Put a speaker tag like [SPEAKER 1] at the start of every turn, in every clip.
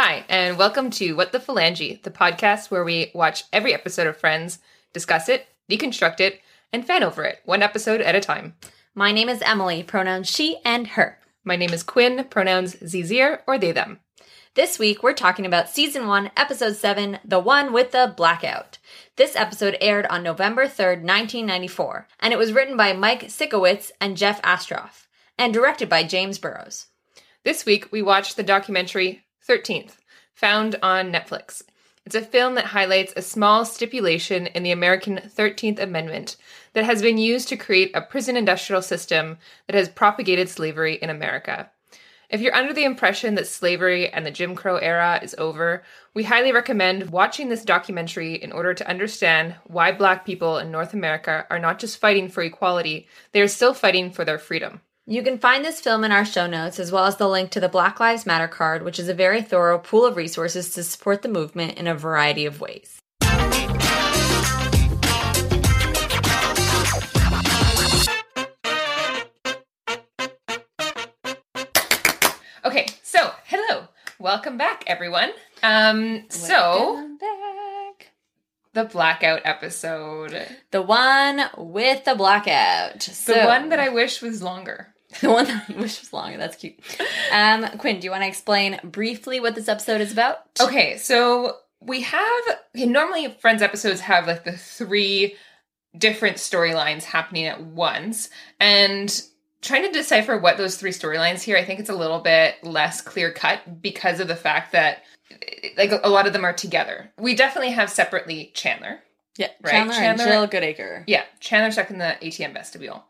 [SPEAKER 1] Hi, and welcome to What the Phalange, the podcast where we watch every episode of Friends, discuss it, deconstruct it, and fan over it, one episode at a time.
[SPEAKER 2] My name is Emily, pronouns she and her.
[SPEAKER 1] My name is Quinn, pronouns zir or they them.
[SPEAKER 2] This week we're talking about season 1, episode 7, The One with the Blackout. This episode aired on November 3rd, 1994, and it was written by Mike Sikowitz and Jeff Astrof, and directed by James Burrows.
[SPEAKER 1] This week we watched the documentary 13th, found on Netflix. It's a film that highlights a small stipulation in the American 13th Amendment that has been used to create a prison industrial system that has propagated slavery in America. If you're under the impression that slavery and the Jim Crow era is over, we highly recommend watching this documentary in order to understand why Black people in North America are not just fighting for equality, they are still fighting for their freedom.
[SPEAKER 2] You can find this film in our show notes, as well as the link to the Black Lives Matter card, which is a very thorough pool of resources to support the movement in a variety of ways.
[SPEAKER 1] Okay, so hello, welcome back, everyone. Um, so
[SPEAKER 2] back.
[SPEAKER 1] the blackout episode,
[SPEAKER 2] The one with the blackout.
[SPEAKER 1] the one that I wish was longer.
[SPEAKER 2] the one that I wish was longer. That's cute. Um, Quinn, do you want to explain briefly what this episode is about?
[SPEAKER 1] Okay, so we have okay, normally Friends episodes have like the three different storylines happening at once, and trying to decipher what those three storylines here, I think it's a little bit less clear cut because of the fact that like a lot of them are together. We definitely have separately Chandler.
[SPEAKER 2] Yeah,
[SPEAKER 1] Right,
[SPEAKER 2] Chandler,
[SPEAKER 1] Chandler-
[SPEAKER 2] and Jill Goodacre.
[SPEAKER 1] Yeah, Chandler stuck in the ATM vestibule.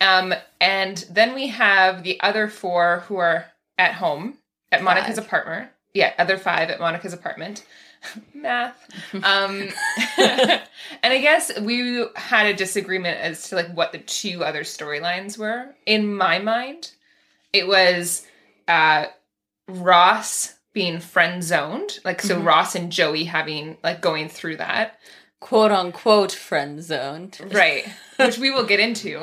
[SPEAKER 1] Um, and then we have the other four who are at home at Monica's
[SPEAKER 2] Five.
[SPEAKER 1] apartment. Yeah, other five at Monica's apartment. Math. Um, and I guess we had a disagreement as to like what the two other storylines were. In my mind, it was uh, Ross being friend zoned, like so
[SPEAKER 2] Mhm.
[SPEAKER 1] Ross and Joey having like going through that.
[SPEAKER 2] Quote unquote friend zoned.
[SPEAKER 1] right which we will get into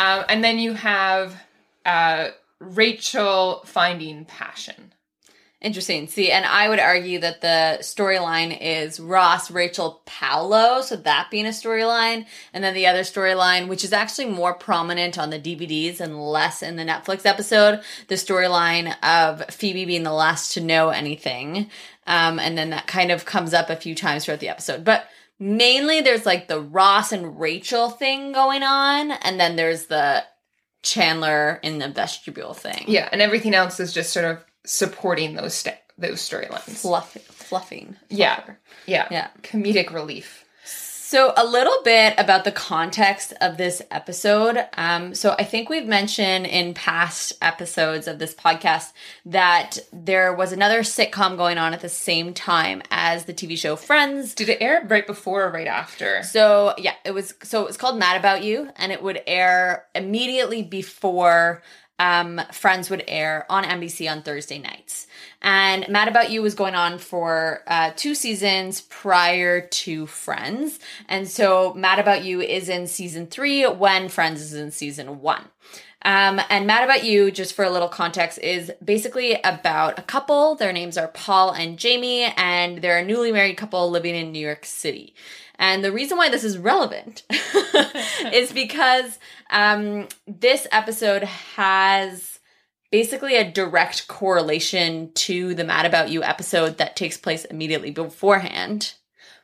[SPEAKER 1] um, and then you have uh, rachel finding passion
[SPEAKER 2] Interesting. See, and I would argue that the storyline is Ross, Rachel, Paolo, so that being a storyline, and then the other storyline, which is actually more prominent on the DVDs and less in the Netflix episode, the storyline of Phoebe being the last to know anything, um, and then that kind of comes up a few times throughout the episode, but. Mainly, there's like the Ross and Rachel thing going on, and then there's the Chandler in the vestibule thing.
[SPEAKER 1] yeah and everything else is just sort of supporting those sta- those storylines
[SPEAKER 2] Fluff, fluffing.
[SPEAKER 1] Yeah. yeah
[SPEAKER 2] Yeah.
[SPEAKER 1] comedic relief
[SPEAKER 2] So, a little bit about the context of this episode. Um, so, I think we've mentioned in past episodes of this podcast that there was another sitcom going on at the same time as the TV show Friends.
[SPEAKER 1] did it air right before or right after
[SPEAKER 2] So, yeah, it was so it was called Mad About You, and it would air immediately before um, Friends would air on NBC on Thursday nights. And Mad About You was going on for uh, two seasons prior to Friends. And so Mad About You is in season three when Friends is in season one. Um, and Mad About You, just for a little context, is basically about a couple. Their names are Paul and Jamie, and they're a newly married couple living in New York City. And the reason why this is relevant is because um, this episode has basically a direct correlation to the Mad About You episode that takes place immediately beforehand.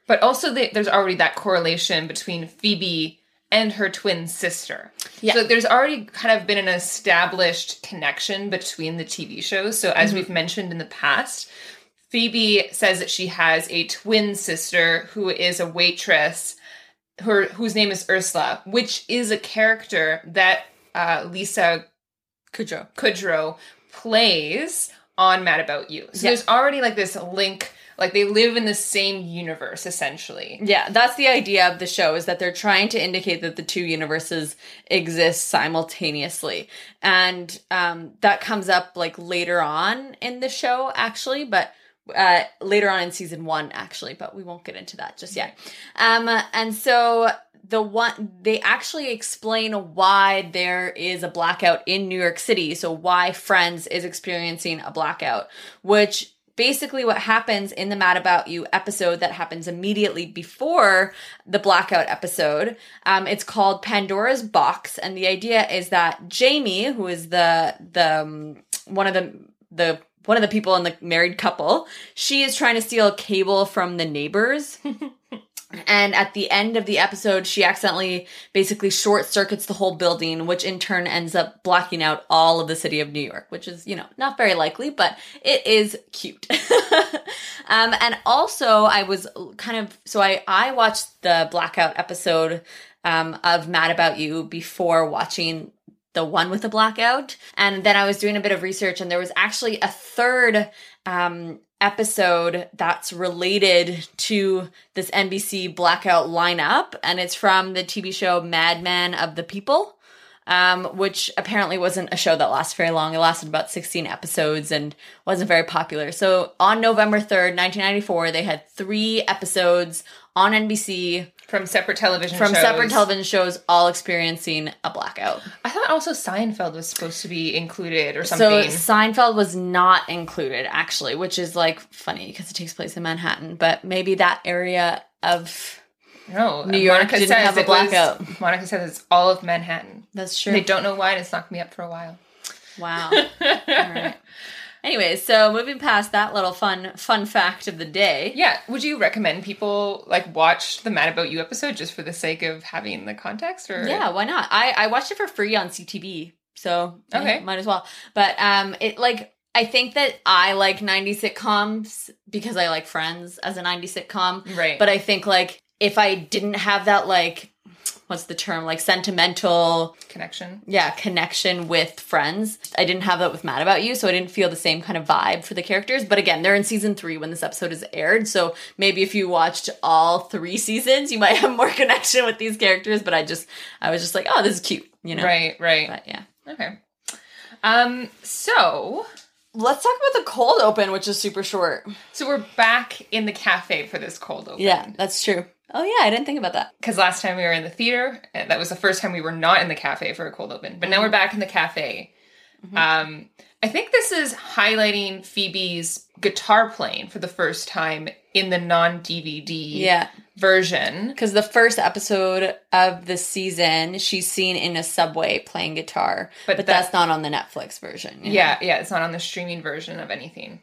[SPEAKER 1] but also the, there's already that correlation between phoebe and her twin sister
[SPEAKER 2] Yeah.
[SPEAKER 1] so there's already kind of been an established connection between the tv shows so as we've mentioned in the past Phoebe says that she has a twin sister who is a waitress, her whose name is Ursula, which is a character that uh, Lisa
[SPEAKER 2] Kudrow.
[SPEAKER 1] Kudrow plays on Mad About You. So
[SPEAKER 2] Yeah.
[SPEAKER 1] there's already like this link, like they live in the same universe essentially.
[SPEAKER 2] Yeah, that's the idea of the show is that they're trying to indicate that the two universes exist simultaneously. And um, that comes up like later on in the show, actually, but uh, later on in season one, actually, but we won't get into that just yet. Um, and so the one they actually explain why there is a blackout in New York City. So why Friends is experiencing a blackout, which basically what happens in the Mad About You episode that happens immediately before the Blackout episode. Um, it's called Pandora's Box, and the idea is that Jamie, who is the the um, one of the the one of the people in the married couple, she is trying to steal a cable from the neighbors. And at the end of the episode, she accidentally basically short circuits the whole building, which in turn ends up blocking out all of the city of New York, which is, you know, not very likely, but it is cute. um, and also, I was kind of, so I, I watched the Blackout episode um, of Mad About You before watching the one with the blackout. And then I was doing a bit of research, and there was actually a third um, episode that's related to this NBC blackout lineup, and it's from the TV show Madman of the People. Um, which apparently wasn't a show that lasted very long. It lasted about 16 episodes and wasn't very popular. So on November 3rd, 1994, they had three episodes on NBC
[SPEAKER 1] from separate television
[SPEAKER 2] from
[SPEAKER 1] shows.
[SPEAKER 2] separate television shows, all experiencing a blackout.
[SPEAKER 1] I thought also Seinfeld was supposed to be included or something. So.
[SPEAKER 2] Seinfeld was not included, actually, which is like funny because it takes place in Manhattan. But maybe that area of
[SPEAKER 1] no,
[SPEAKER 2] New York
[SPEAKER 1] Monica
[SPEAKER 2] didn't
[SPEAKER 1] says
[SPEAKER 2] have a
[SPEAKER 1] it was-
[SPEAKER 2] blackout.
[SPEAKER 1] Monica says it's all of Manhattan.
[SPEAKER 2] That's true.
[SPEAKER 1] They don't know why, and it's knocked me up for a while.
[SPEAKER 2] Wow. All right. Anyway, so moving past that little fun fun fact of the day.
[SPEAKER 1] Yeah, would you recommend people like watch the Mad About You episode just for the sake of having the context? Or
[SPEAKER 2] Yeah, why not? I I watched it for free on CTV, so yeah,
[SPEAKER 1] Okay.
[SPEAKER 2] might as well. But um, it like I think that I like '90s sitcoms because I like Friends as a '90s sitcom.
[SPEAKER 1] right.
[SPEAKER 2] But I think like if I didn't have that like what's the term like sentimental
[SPEAKER 1] connection.
[SPEAKER 2] yeah connection with friends i didn't have that with mad about you so i didn't feel the same kind of vibe for the characters but again they're in season three when this episode is aired so maybe if you watched all three seasons you might have more connection with these characters but i just i was just like oh this is cute you know
[SPEAKER 1] Right, right.
[SPEAKER 2] but yeah
[SPEAKER 1] Okay. Um. So,
[SPEAKER 2] let's talk about the cold open which is super short
[SPEAKER 1] so we're back in the cafe for this cold open.
[SPEAKER 2] yeah that's true oh yeah i didn't think about that
[SPEAKER 1] Because last time we were in the theater, and that was the first time we were not in the cafe for a cold open. But now we're back in the cafe. Um, I think this is highlighting Phoebe's guitar playing for the first time in the non DVD
[SPEAKER 2] yeah
[SPEAKER 1] version.
[SPEAKER 2] Because the first episode of the season, she's seen in a subway playing guitar,
[SPEAKER 1] But
[SPEAKER 2] but,
[SPEAKER 1] that-
[SPEAKER 2] that's not on the Netflix version. you know?
[SPEAKER 1] Yeah, yeah, it's not on the streaming version of anything.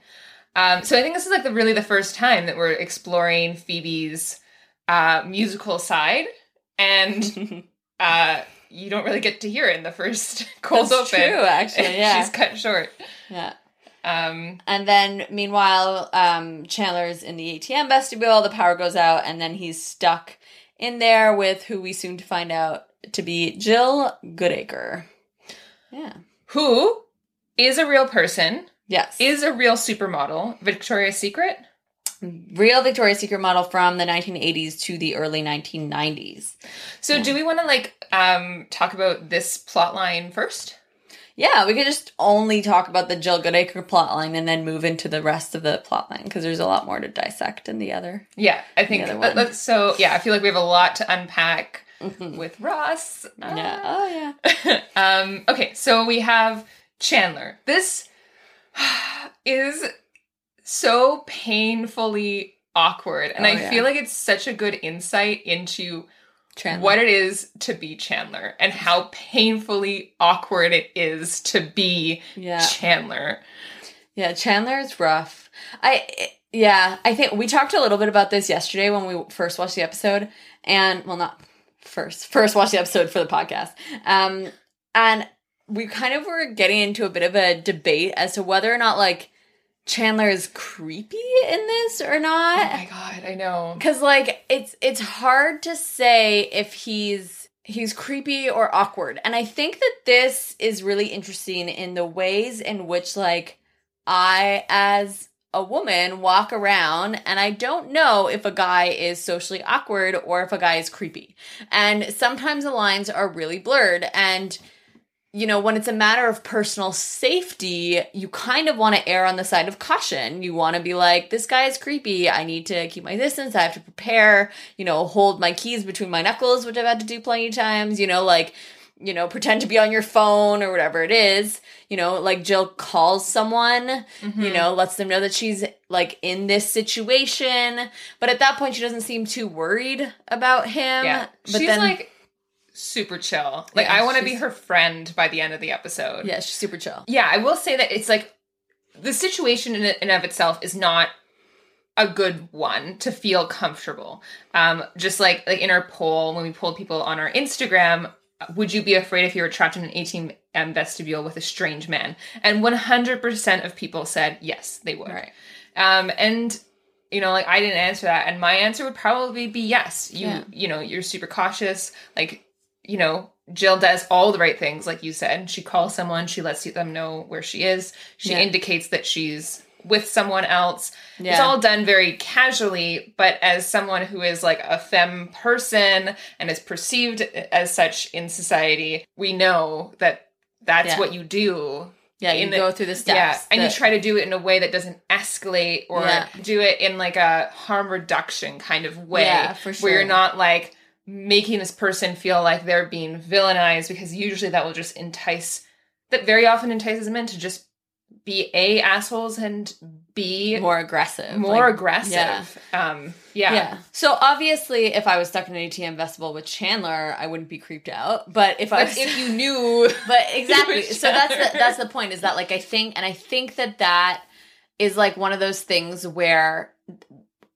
[SPEAKER 1] Um, so I think this is like the really the first time that we're exploring Phoebe's uh, musical side, and uh, you don't really get to hear it in the first cold
[SPEAKER 2] That's
[SPEAKER 1] open.
[SPEAKER 2] true, actually, yeah.
[SPEAKER 1] she's cut short.
[SPEAKER 2] yeah.
[SPEAKER 1] Um,
[SPEAKER 2] And then, meanwhile, um, Chandler's in the ATM vestibule. The power goes out, and then he's stuck in there with who we soon to find out to be Jill Goodacre. Yeah.
[SPEAKER 1] who is a real person?
[SPEAKER 2] Yes.
[SPEAKER 1] Is a real supermodel? Victoria's Secret.
[SPEAKER 2] real Victoria's Secret model from the 1980s to the early 1990s.
[SPEAKER 1] So do we want to like um talk about this plot line first?
[SPEAKER 2] Yeah, we could just only talk about the Jill Goodacre plotline and then move into the rest of the plotline because there's a lot more to dissect in the other.
[SPEAKER 1] Yeah, I think
[SPEAKER 2] one.
[SPEAKER 1] let's- so. Yeah, I feel like we have a lot to unpack with Ross.
[SPEAKER 2] Yeah. Oh yeah.
[SPEAKER 1] um. Okay, so we have Chandler. This is so painfully awkward, and
[SPEAKER 2] Oh,
[SPEAKER 1] I
[SPEAKER 2] yeah.
[SPEAKER 1] feel like it's such a good insight into
[SPEAKER 2] Chandler.
[SPEAKER 1] what it is to be Chandler and how painfully awkward it is to be Chandler.
[SPEAKER 2] Yeah. Chandler. is rough. I yeah, I think we talked a little bit about this yesterday when we first watched the episode, and well, not first, first watched the episode for the podcast. Um, and we kind of were getting into a bit of a debate as to whether or not like Chandler is creepy in this or not.
[SPEAKER 1] Oh my god, I know.
[SPEAKER 2] Cause like it's it's hard to say if he's he's creepy or awkward. And I think that this is really interesting in the ways in which like I as a woman walk around and I don't know if a guy is socially awkward or if a guy is creepy. And sometimes the lines are really blurred and you know, when it's a matter of personal safety, you kind of want to err on the side of caution. You want to be like, this guy is creepy. I need to keep my distance. I have to prepare, you know, hold my keys between my knuckles, which I've had to do plenty of times, you know, like, you know, pretend to be on your phone or whatever it is. You know, like Jill calls someone,
[SPEAKER 1] Mm-hmm.
[SPEAKER 2] you know, lets them know that she's like in this situation. But at that point, she doesn't seem too worried about him.
[SPEAKER 1] Yeah.
[SPEAKER 2] But
[SPEAKER 1] she's
[SPEAKER 2] then,
[SPEAKER 1] like super chill. Like
[SPEAKER 2] Yeah,
[SPEAKER 1] I want to be her friend by the end of the episode.
[SPEAKER 2] yeah, she's super chill.
[SPEAKER 1] Yeah, I will say that it's like the situation in and of itself is not a good one to feel comfortable. Um, just like like in our poll when we polled people on our Instagram, would you be afraid if you were trapped in an ATM vestibule with a strange man? And 100% of people said yes, they would.
[SPEAKER 2] Right.
[SPEAKER 1] Um, and you know, like I didn't answer that, and my answer would probably be yes. You,
[SPEAKER 2] Yeah.
[SPEAKER 1] you know, you're super cautious. Like, you know, Jill does all the right things, like you said. She calls someone, she lets them know where she is. She
[SPEAKER 2] Yeah.
[SPEAKER 1] indicates that she's with someone else. It's all done very casually, but as someone who is like a femme person and is perceived as such in society, we know that that's
[SPEAKER 2] Yeah.
[SPEAKER 1] what you do
[SPEAKER 2] Yeah, you
[SPEAKER 1] the-
[SPEAKER 2] go through the steps.
[SPEAKER 1] yeah, and you try to do it in a way that doesn't escalate or
[SPEAKER 2] Yeah.
[SPEAKER 1] do it in like a harm reduction kind of way.
[SPEAKER 2] Yeah, for sure.
[SPEAKER 1] Where you're not like making this person feel like they're being villainized because usually that will just entice that very often entices men to just be a assholes and be more,
[SPEAKER 2] aggressive.
[SPEAKER 1] more
[SPEAKER 2] like-
[SPEAKER 1] aggressive.
[SPEAKER 2] yeah.
[SPEAKER 1] Um yeah.
[SPEAKER 2] Yeah. So obviously, if I was stuck in an ATM festival with Chandler, I wouldn't be creeped out. But if I was,
[SPEAKER 1] if you knew
[SPEAKER 2] but exactly. So that's the, that's the point. Is that like I think, and I think that that is like one of those things where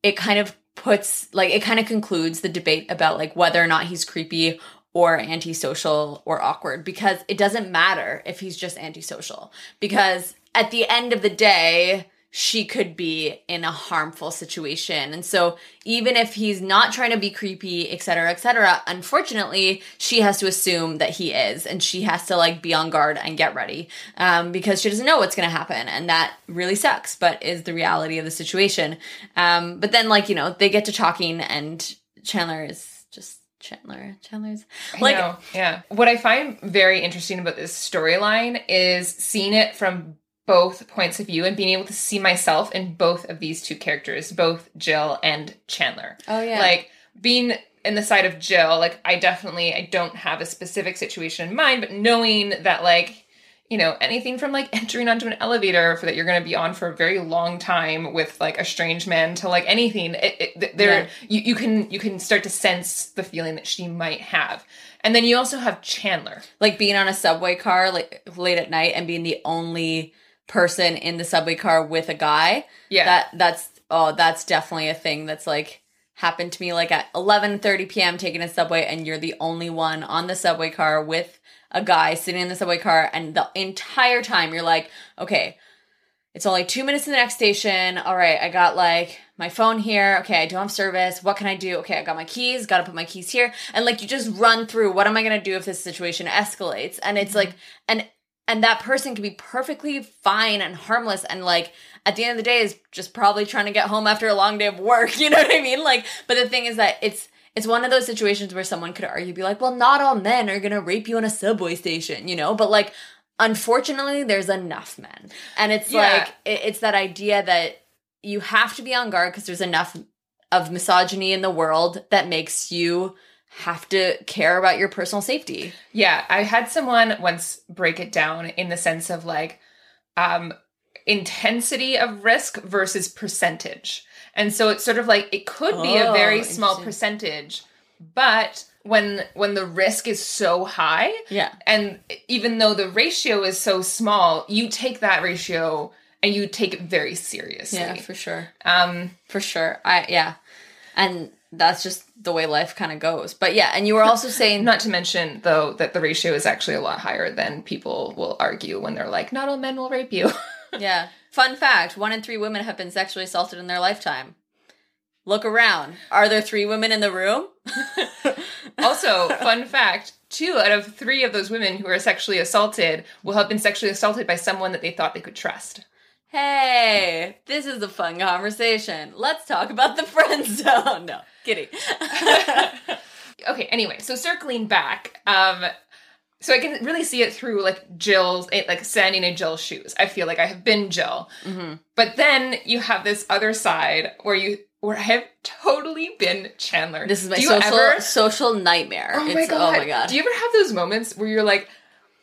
[SPEAKER 2] it kind of puts like it kind of concludes the debate about like whether or not he's creepy or antisocial or awkward because it doesn't matter if he's just antisocial. Because at the end of the day she could be in a harmful situation and so even if he's not trying to be creepy etc cetera, etc cetera, unfortunately she has to assume that he is and she has to like be on guard and get ready um, because she doesn't know what's going to happen and that really sucks but is the reality of the situation um, but then like you know they get to talking and chandler is just chandler chandler's like
[SPEAKER 1] yeah. What I find very interesting about this storyline is seeing it from both points of view and being able to see myself in both of these two characters, both Jill and Chandler.
[SPEAKER 2] oh yeah
[SPEAKER 1] Like being in the side of Jill, like I definitely I don't have a specific situation in mind, but knowing that like you know anything from like entering onto an elevator for that you're going to be on for a very long time with like a strange man to like anything it, it, there
[SPEAKER 2] Yeah.
[SPEAKER 1] you, you can you can start to sense the feeling that she might have and then you also have chandler
[SPEAKER 2] like being on a subway car like late at night and being the only person in the subway car with a guy
[SPEAKER 1] yeah.
[SPEAKER 2] that that's oh that's definitely a thing that's like happened to me like at 11:30 p.m. taking a subway and you're the only one on the subway car with a guy sitting in the subway car and the entire time you're like okay it's only 2 minutes to the next station. All right I got like my phone here. Okay I don't have service. What can I do? Okay I got my keys. Got to put my keys here. And like you just run through what am I going to do if this situation escalates? And it's mm-hmm. like and and that person can be perfectly fine and harmless and like at the end of the day is just probably trying to get home after a long day of work you know what i mean? Like but the thing is that it's it's one of those situations where someone could argue be like well not all men are gonna rape you in a subway station you know? But like unfortunately there's enough men. And it's
[SPEAKER 1] Yeah.
[SPEAKER 2] like it, it's that idea that you have to be on guard because there's enough of misogyny in the world that makes you have to care about your personal safety.
[SPEAKER 1] Yeah, I had someone once break it down in the sense of like um intensity of risk versus percentage. And so it's sort of like it could be a
[SPEAKER 2] Oh,
[SPEAKER 1] very small percentage, but when when the risk is so high
[SPEAKER 2] yeah.
[SPEAKER 1] and even though the ratio is so small, you take that ratio and you take it very seriously.
[SPEAKER 2] yeah for sure.
[SPEAKER 1] Um
[SPEAKER 2] for sure. I yeah. And that's just the way life kind of goes. But yeah and you were also saying
[SPEAKER 1] not to mention though that the ratio is actually a lot higher than people will argue when they're like not all men will rape you.
[SPEAKER 2] yeah. Fun fact one in three women have been sexually assaulted in their lifetime. Look around. Are there three women in the room?
[SPEAKER 1] Also, fun fact two out of three of those women who are sexually assaulted will have been sexually assaulted by someone that they thought they could trust.
[SPEAKER 2] Hey this is a fun conversation let's talk about the friend zone no kidding
[SPEAKER 1] Okay, anyway, so circling back, um, so I can really see it through like Jill's, eh, like standing in Jill's shoes. I feel like I have been Jill.
[SPEAKER 2] hmm
[SPEAKER 1] But then you have this other side where you where I have totally been Chandler.
[SPEAKER 2] This is my social
[SPEAKER 1] ever-
[SPEAKER 2] social nightmare.
[SPEAKER 1] Oh my
[SPEAKER 2] It's-
[SPEAKER 1] god!
[SPEAKER 2] Oh my god.
[SPEAKER 1] Do you ever have those moments where you're like,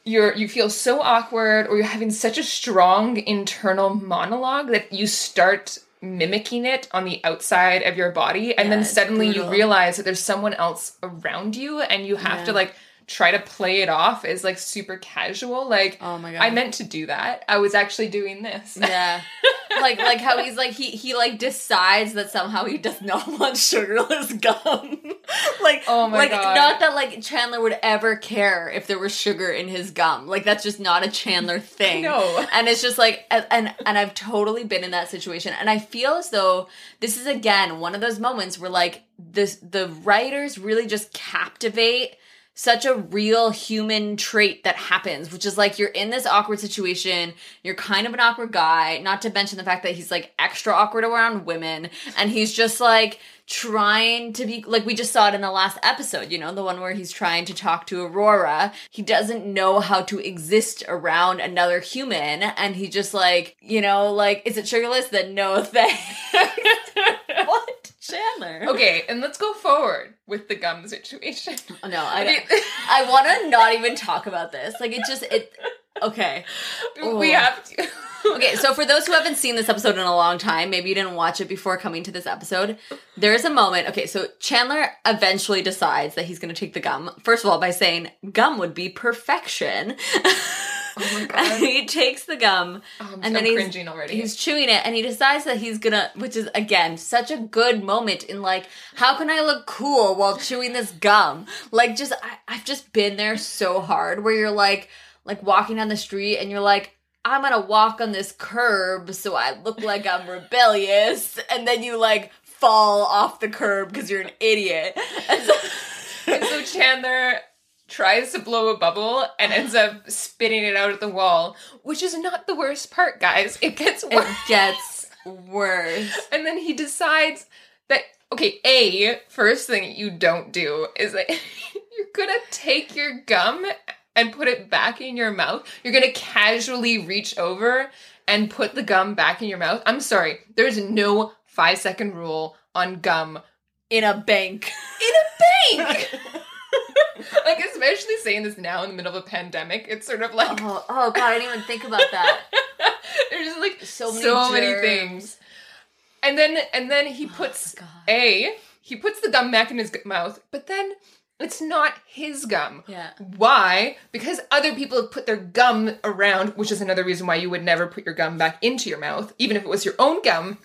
[SPEAKER 1] you're you feel so awkward, or you're having such a strong internal monologue that you start mimicking it on the outside of your body, and
[SPEAKER 2] Yeah,
[SPEAKER 1] then suddenly you realize that there's someone else around you, and you have to like try to play it off as like super casual. Like,
[SPEAKER 2] oh my god.
[SPEAKER 1] I meant to do that. I was actually doing this.
[SPEAKER 2] Yeah. like like how he's like he he like decides that somehow he does not want sugarless gum. like
[SPEAKER 1] Oh my
[SPEAKER 2] like
[SPEAKER 1] God.
[SPEAKER 2] not that like Chandler would ever care if there was sugar in his gum. Like that's just not a Chandler thing.
[SPEAKER 1] No.
[SPEAKER 2] And it's just like and and, and I've totally been in that situation and I feel as though this is again one of those moments where like this the writers really just captivate such a real human trait that happens, which is like you're in this awkward situation, you're kind of an awkward guy, not to mention the fact that he's like extra awkward around women, and he's just like trying to be like we just saw it in the last episode, you know, the one where he's trying to talk to Aurora. He doesn't know how to exist around another human, and he just like, you know, like, is it sugarless? Then no thanks. what? Chandler.
[SPEAKER 1] Okay, and let's go forward with the gum situation.
[SPEAKER 2] Oh, No, I
[SPEAKER 1] Okay.
[SPEAKER 2] I want to not even talk about this. Like it just it. Okay.
[SPEAKER 1] we
[SPEAKER 2] Oh.
[SPEAKER 1] have to.
[SPEAKER 2] Okay. So for those who haven't seen this episode in a long time, maybe you didn't watch it before coming to this episode. There's a moment. Okay. So Chandler eventually decides that he's going to take the gum. First of all, by saying gum would be perfection.
[SPEAKER 1] Oh my God.
[SPEAKER 2] And he takes the gum
[SPEAKER 1] Oh,
[SPEAKER 2] and then he's
[SPEAKER 1] cringing already.
[SPEAKER 2] He's chewing it and he decides that he's gonna, which is again such a good moment in like, how can I look cool while chewing this gum? Like, just, I, I've just been there so hard where you're like, like walking down the street and you're like, I'm gonna walk on this curb so I look like I'm rebellious. And then you like fall off the curb because you're an idiot. And so,
[SPEAKER 1] And so Chandler tries to blow a bubble and ends up spitting it out at the wall, which is not the worst part, guys. It gets worse.
[SPEAKER 2] it gets worse.
[SPEAKER 1] And then he decides that okay, A, first thing you don't do is that you're gonna take your gum and put it back in your mouth. You're gonna casually reach over and put the gum back in your mouth. I'm sorry, there's no five second rule on gum
[SPEAKER 2] In a bank.
[SPEAKER 1] in a bank. like especially saying this now in the middle of a pandemic, it's sort of like
[SPEAKER 2] Oh, oh god, I didn't even think about that.
[SPEAKER 1] there's just like
[SPEAKER 2] So
[SPEAKER 1] so
[SPEAKER 2] many
[SPEAKER 1] many, things. And then and then he oh, puts
[SPEAKER 2] God.
[SPEAKER 1] a he puts the gum back in his mouth, but then it's not his gum.
[SPEAKER 2] Yeah.
[SPEAKER 1] Why? Because other people have put their gum around, which is another reason why you would never put your gum back into your mouth, even if it was your own gum.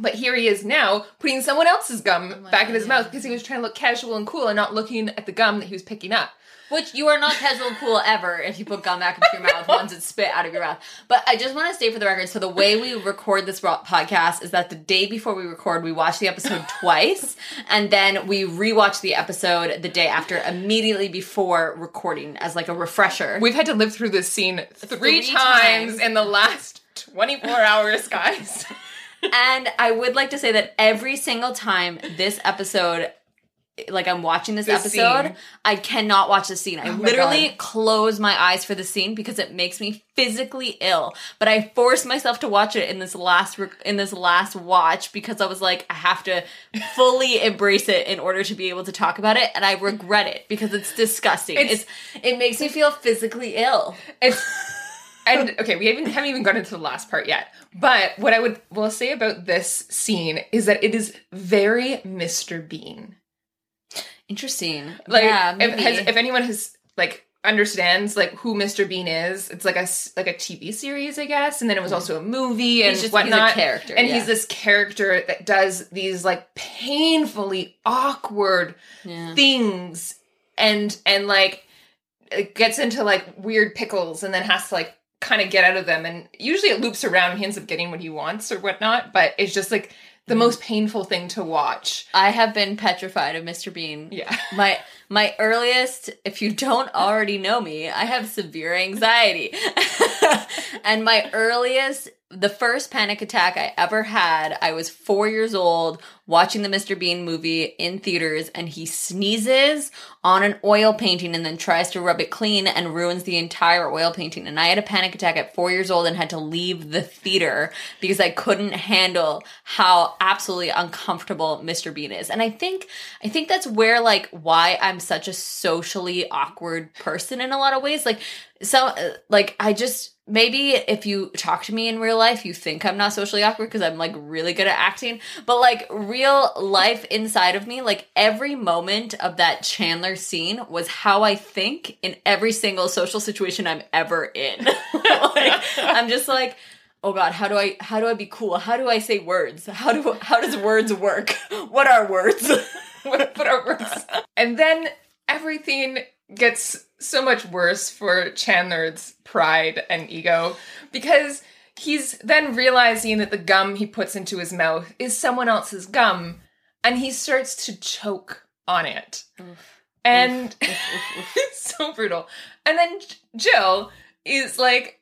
[SPEAKER 1] But here he is now putting someone else's gum
[SPEAKER 2] Oh
[SPEAKER 1] back
[SPEAKER 2] God,
[SPEAKER 1] in his
[SPEAKER 2] yeah.
[SPEAKER 1] mouth because he was trying to look casual and cool and not looking at the gum that he was picking up.
[SPEAKER 2] Which you are not casual cool ever if you put gum back into your mouth once it's spit out of your mouth. But I just want to say for the record, so the way we record this podcast is that the day before we record, we watch the episode twice, and then we rewatch the episode the day after, immediately before recording, as like a refresher.
[SPEAKER 1] We've had to live through this scene three,
[SPEAKER 2] Three
[SPEAKER 1] times,
[SPEAKER 2] times.
[SPEAKER 1] in the last 24 hours, guys.
[SPEAKER 2] and I would like to say that every single time this episode like I'm watching this,
[SPEAKER 1] This
[SPEAKER 2] episode,
[SPEAKER 1] scene.
[SPEAKER 2] I cannot watch the scene. Oh I
[SPEAKER 1] Oh
[SPEAKER 2] literally
[SPEAKER 1] God.
[SPEAKER 2] close my eyes for the scene because it makes me physically ill. But I forced myself to watch it in this last in this last watch because I was like I have to fully embrace it in order to be able to talk about it and I regret it because it's disgusting.
[SPEAKER 1] It's-
[SPEAKER 2] It's, it makes me feel physically ill.
[SPEAKER 1] It's and okay, we haven't haven't even gotten into the last part yet. But what I would will say about this scene is that it is very Mr. Bean.
[SPEAKER 2] Interesting.
[SPEAKER 1] Like
[SPEAKER 2] yeah,
[SPEAKER 1] if, has, if anyone has like understands like who Mr. Bean is, it's like a like a TV series, I guess, and then it was mm-hmm. also a movie and
[SPEAKER 2] He's just- he's
[SPEAKER 1] whatnot.
[SPEAKER 2] character,
[SPEAKER 1] and
[SPEAKER 2] yeah.
[SPEAKER 1] he's this character that does these like painfully awkward
[SPEAKER 2] yeah.
[SPEAKER 1] things and and like it gets into like weird pickles and then has to like kind of get out of them and usually it loops around and he ends up getting what he wants or whatnot but it's just like the
[SPEAKER 2] Mm-hmm.
[SPEAKER 1] most painful thing to watch
[SPEAKER 2] I have been petrified of Mr. Bean.
[SPEAKER 1] yeah
[SPEAKER 2] My my earliest, if you don't already know me, I have severe anxiety. and my earliest the first panic attack I ever had, I was four years old watching the Mr. Bean movie in theaters, and he sneezes on an oil painting and then tries to rub it clean and ruins the entire oil painting. And I had a panic attack at four years old and had to leave the theater because I couldn't handle how absolutely uncomfortable Mr. Bean is. And I think, I think that's where like why I'm such a socially awkward person in a lot of ways. Like, so, uh, like, I just, maybe if you talk to me in real life, you think I'm not socially awkward because I'm like really good at acting. But like real life inside of me, like every moment of that Chandler scene was how I think in every single social situation I'm ever in. like I'm just like, oh god, how do I how do I be cool? How do I say words? How do how does words work? What are words?
[SPEAKER 1] what, what are words? And then everything gets so much worse for Chandler's pride and ego because he's then realizing that the gum he puts into his mouth is someone else's gum and he starts to choke on it. And it's so brutal. And then Jill is like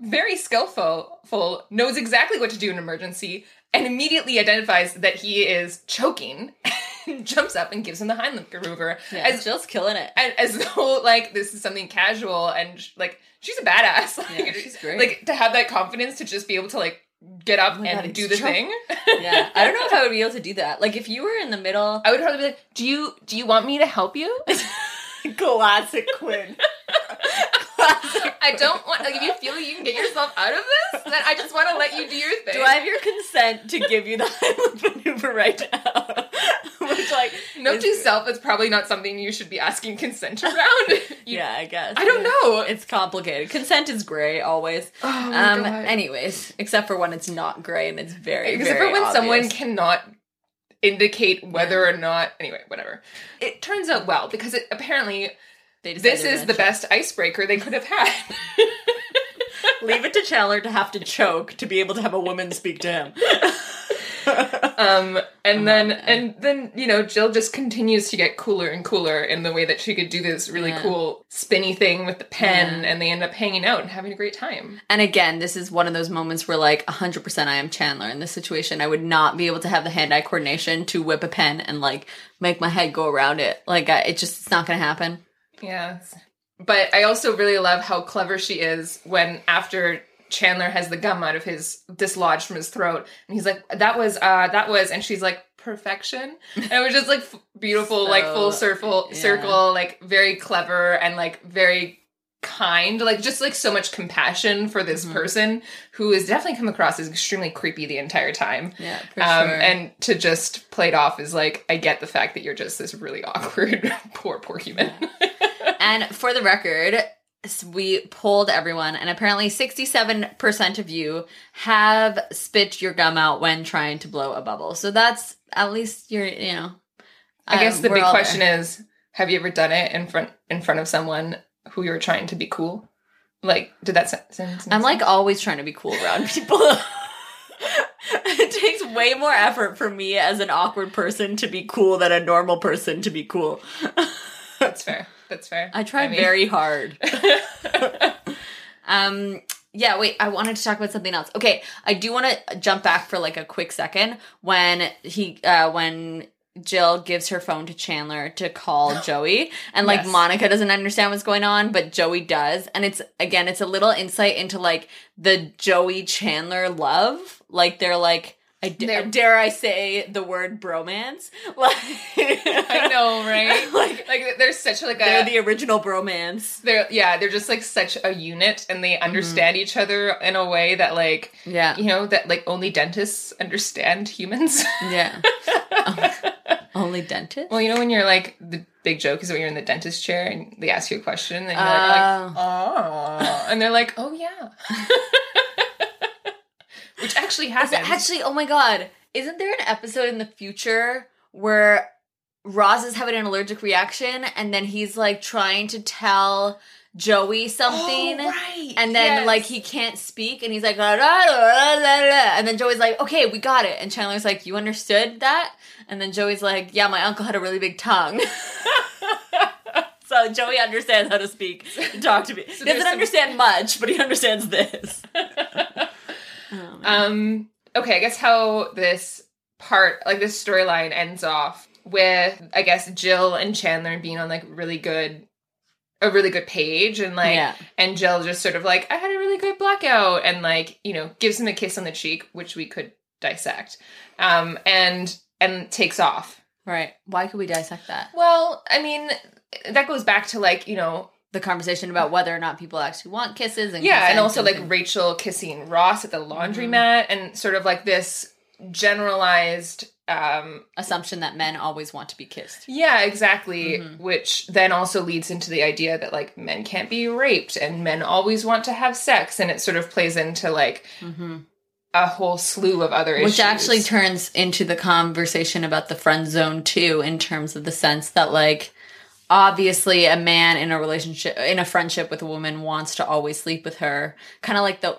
[SPEAKER 1] very skillful, full, knows exactly what to do in an emergency, and immediately identifies that he is choking jumps up and gives him the Heimlich maneuver.
[SPEAKER 2] Yeah, as Jill's killing it,
[SPEAKER 1] and, as though like this is something casual and like she's a badass. Like,
[SPEAKER 2] yeah, she's great.
[SPEAKER 1] Like to have that confidence to just be able to like get up oh and God, do the thing.
[SPEAKER 2] yeah, I don't know if I would be able to do that. Like if you were in the middle,
[SPEAKER 1] I would probably be like, "Do you do you want me to help you?"
[SPEAKER 2] Classic Quinn.
[SPEAKER 1] I don't want like if you feel like you can get yourself out of this, then I just want to let you do your thing.
[SPEAKER 2] Do I have your consent to give you the Heimlich maneuver right now? Which like
[SPEAKER 1] note to self, it's probably not something you should be asking consent around. You,
[SPEAKER 2] yeah, I guess.
[SPEAKER 1] I don't know.
[SPEAKER 2] It's complicated. Consent is gray always.
[SPEAKER 1] Oh
[SPEAKER 2] um
[SPEAKER 1] God.
[SPEAKER 2] anyways, except for when it's not gray and it's very
[SPEAKER 1] except
[SPEAKER 2] very
[SPEAKER 1] for when
[SPEAKER 2] obvious.
[SPEAKER 1] someone cannot indicate whether or not anyway, whatever. It turns out well because it apparently this is the best icebreaker they could have had.
[SPEAKER 2] Leave it to Chandler to have to choke to be able to have a woman speak to him.
[SPEAKER 1] um, and then and then you know Jill just continues to get cooler and cooler in the way that she could do this really
[SPEAKER 2] Yeah.
[SPEAKER 1] cool spinny thing with the pen,
[SPEAKER 2] Yeah.
[SPEAKER 1] and they end up hanging out and having a great time.
[SPEAKER 2] And again, this is one of those moments where, like, 100% I am Chandler in this situation. I would not be able to have the hand eye coordination to whip a pen and, like, make my head go around it. Like, I, it just, it's not gonna happen.
[SPEAKER 1] Yeah. But I also really love how clever she is when after Chandler has the gum out of his dislodged from his throat and he's like that was uh that was and she's like perfection and it was just like f- beautiful like full circle
[SPEAKER 2] yeah.
[SPEAKER 1] circle like very clever and like very kind like just like so much compassion for this
[SPEAKER 2] Mhm.
[SPEAKER 1] person who has definitely come across as extremely creepy the entire time
[SPEAKER 2] Yeah, for
[SPEAKER 1] um,
[SPEAKER 2] sure.
[SPEAKER 1] and to just play it off is like i get the fact that you're just this really awkward poor poor human
[SPEAKER 2] And for the record, we polled everyone, and apparently 67% of you have spit your gum out when trying to blow a bubble. So that's at least you're, you know.
[SPEAKER 1] I guess
[SPEAKER 2] uh,
[SPEAKER 1] the big question
[SPEAKER 2] there.
[SPEAKER 1] is: Have you ever done it in front in front of someone who you were trying to be cool? Like, did that sen-?
[SPEAKER 2] I'm like always trying to be cool around people. it takes way more effort for me as an awkward person to be cool than a normal person to be cool.
[SPEAKER 1] that's fair. That's fair.
[SPEAKER 2] I try
[SPEAKER 1] mean-
[SPEAKER 2] very hard. Um yeah, wait, I wanted to talk about something else. Okay, I do want to jump back for like a quick second when he uh when Jill gives her phone to Chandler to call Joey. And like
[SPEAKER 1] Yes.
[SPEAKER 2] Monica doesn't understand what's going on but Joey does. And it's again it's a little insight into like the Joey Chandler love. Like they're like I d-
[SPEAKER 1] They're-
[SPEAKER 2] dare I say the word bromance like
[SPEAKER 1] I know, right?
[SPEAKER 2] like
[SPEAKER 1] like, there's such like a
[SPEAKER 2] they're the original bromance
[SPEAKER 1] they're yeah, they're just like such a unit, and they
[SPEAKER 2] Mm-hmm.
[SPEAKER 1] understand each other in a way that like
[SPEAKER 2] yeah
[SPEAKER 1] you know that like only dentists understand humans.
[SPEAKER 2] yeah only dentist
[SPEAKER 1] well, you know when you're like the big joke is when you're in the dentist chair and they ask you a question, and you're like,
[SPEAKER 2] Oh.
[SPEAKER 1] like oh, and they're like, oh yeah, which actually happens.
[SPEAKER 2] actually, oh my god, isn't there an episode in the future where Ross is having an allergic reaction and then he's like trying to tell Joey oh, something?
[SPEAKER 1] Oh, right.
[SPEAKER 2] And then
[SPEAKER 1] Yes.
[SPEAKER 2] like he can't speak and he's like "La, la, la, la, la, la." and then Joey's like, okay, we got it. And Chandler's like, you understood that? And then Joey's like, yeah, my uncle had a really big tongue. so Joey understands how to speak and talk to me. he doesn't
[SPEAKER 1] some-
[SPEAKER 2] understand much, but he understands this. Oh.
[SPEAKER 1] Um, okay, I guess how this part, like this storyline, ends off with, I guess, Jill and Chandler being on like really good, a really good page, and like,
[SPEAKER 2] yeah.
[SPEAKER 1] and Jill just sort of like, I had a really good blackout, and like, you know, gives him a kiss on the cheek, which we could dissect, um, and and takes off.
[SPEAKER 2] Right. Why could we dissect that?
[SPEAKER 1] Well, I mean, that goes back to like, you know,
[SPEAKER 2] The conversation about whether or not people actually want kisses and
[SPEAKER 1] yeah, and also like
[SPEAKER 2] things.
[SPEAKER 1] Rachel kissing Ross at the laundromat,
[SPEAKER 2] Mm-hmm.
[SPEAKER 1] and sort of like this generalized um
[SPEAKER 2] assumption that men always want to be kissed.
[SPEAKER 1] Yeah, exactly.
[SPEAKER 2] Mhm.
[SPEAKER 1] Which then also leads into the idea that like men can't be raped and men always want to have sex, and it sort of plays into like
[SPEAKER 2] Mm-hmm.
[SPEAKER 1] a whole slew of other issues.
[SPEAKER 2] Which actually turns into the conversation about the friend zone too, in terms of the sense that like obviously a man in a relationship in a friendship with a woman wants to always sleep with her. Kind of like the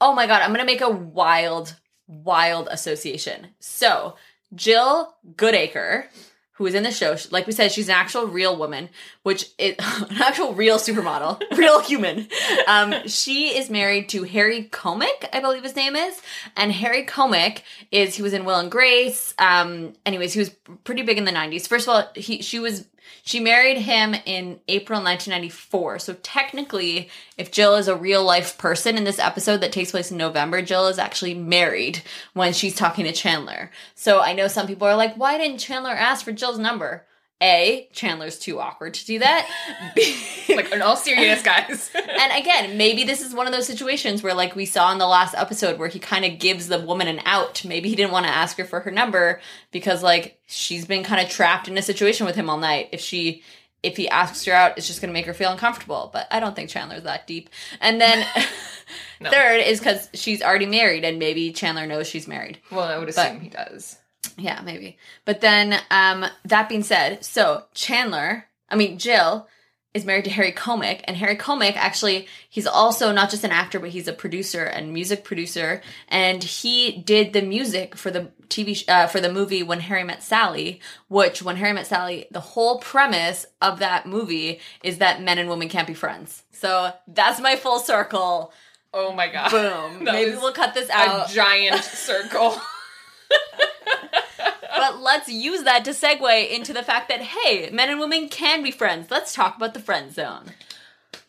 [SPEAKER 2] oh my god, I'm gonna make a wild, wild association. So Jill Goodacre, who is in the show, like we said, she's an actual real woman, which is an actual real supermodel, real human. Um, she is married to Harry Connick, I believe his name is, and Harry Connick is he was in Will and Grace. Um, anyways, he was pretty big in the '90s. First of all, he she was she married him in April 1994. So technically, if Jill is a real life person in this episode that takes place in November, Jill is actually married when she's talking to Chandler. So I know some people are like, why didn't Chandler ask for Jill's number? A, Chandler's too awkward to do that. B,
[SPEAKER 1] like in all seriousness, guys.
[SPEAKER 2] and again, maybe this is one of those situations where, like we saw in the last episode, where he kind of gives the woman an out. Maybe he didn't want to ask her for her number because, like, she's been kind of trapped in a situation with him all night. If she, if he asks her out, it's just going to make her feel uncomfortable. But I don't think Chandler's that deep. And then
[SPEAKER 1] No.
[SPEAKER 2] third is because she's already married, and maybe Chandler knows she's married.
[SPEAKER 1] well, I would assume he does.
[SPEAKER 2] Yeah, maybe. But then, um, that being said, so Chandler, I mean Jill, is married to Harry Connick, and Harry Connick actually he's also not just an actor, but he's a producer and music producer, and he did the music for the TV sh- uh, for the movie When Harry Met Sally, which When Harry Met Sally, the whole premise of that movie is that men and women can't be friends. So that's my full circle.
[SPEAKER 1] Oh my god.
[SPEAKER 2] Boom.
[SPEAKER 1] That
[SPEAKER 2] Maybe we'll cut this out.
[SPEAKER 1] a giant circle.
[SPEAKER 2] but let's use that to segue into the fact that hey, men and women can be friends. Let's talk about the friend zone.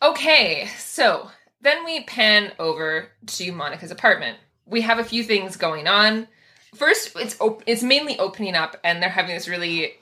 [SPEAKER 1] Okay, so then we pan over to Monica's apartment. We have a few things going on. First, it's op- it's mainly opening up, and they're having this really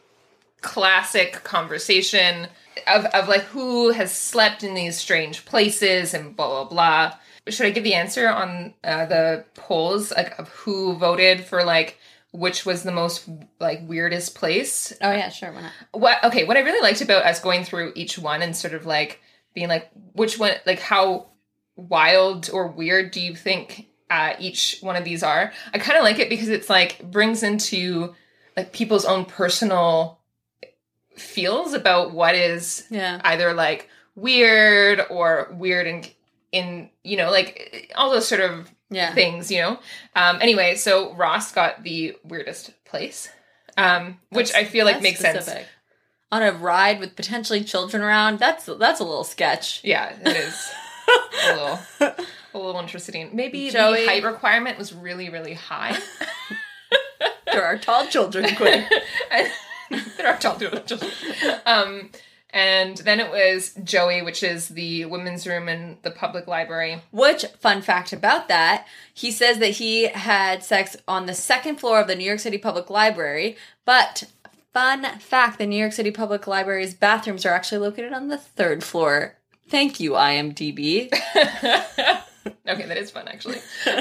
[SPEAKER 1] classic conversation of, of like who has slept in these strange places and blah blah blah. Should I give the answer on uh, the polls like of who voted for like which was the most like weirdest place?
[SPEAKER 2] Oh yeah, sure, why not?
[SPEAKER 1] what okay what i really liked about us going through each one and sort of like being like which one like how wild or weird do you think uh, each one of these are i kind of like it because it's like brings into like people's own personal feels about what is
[SPEAKER 2] Yeah.
[SPEAKER 1] either like weird or weird in in you know like all those sort of
[SPEAKER 2] Yeah.
[SPEAKER 1] things, you know. Um, anyway, so Ross got the weirdest place, um, which I feel like makes sense.
[SPEAKER 2] On a ride with potentially children around, that's that's a little sketch.
[SPEAKER 1] Yeah, it is a little, a little interesting. Maybe
[SPEAKER 2] Joey-
[SPEAKER 1] the height requirement was really, really high.
[SPEAKER 2] There are tall children, Quinn.
[SPEAKER 1] There are tall children. Um, and then it was Joey, which is the women's room in the public library.
[SPEAKER 2] Which, fun fact about that, he says that he had sex on the second floor of the New York City Public Library, but fun fact the New York City Public Library's bathrooms are actually located on the third floor. Thank you, IMDb.
[SPEAKER 1] okay, that is fun actually.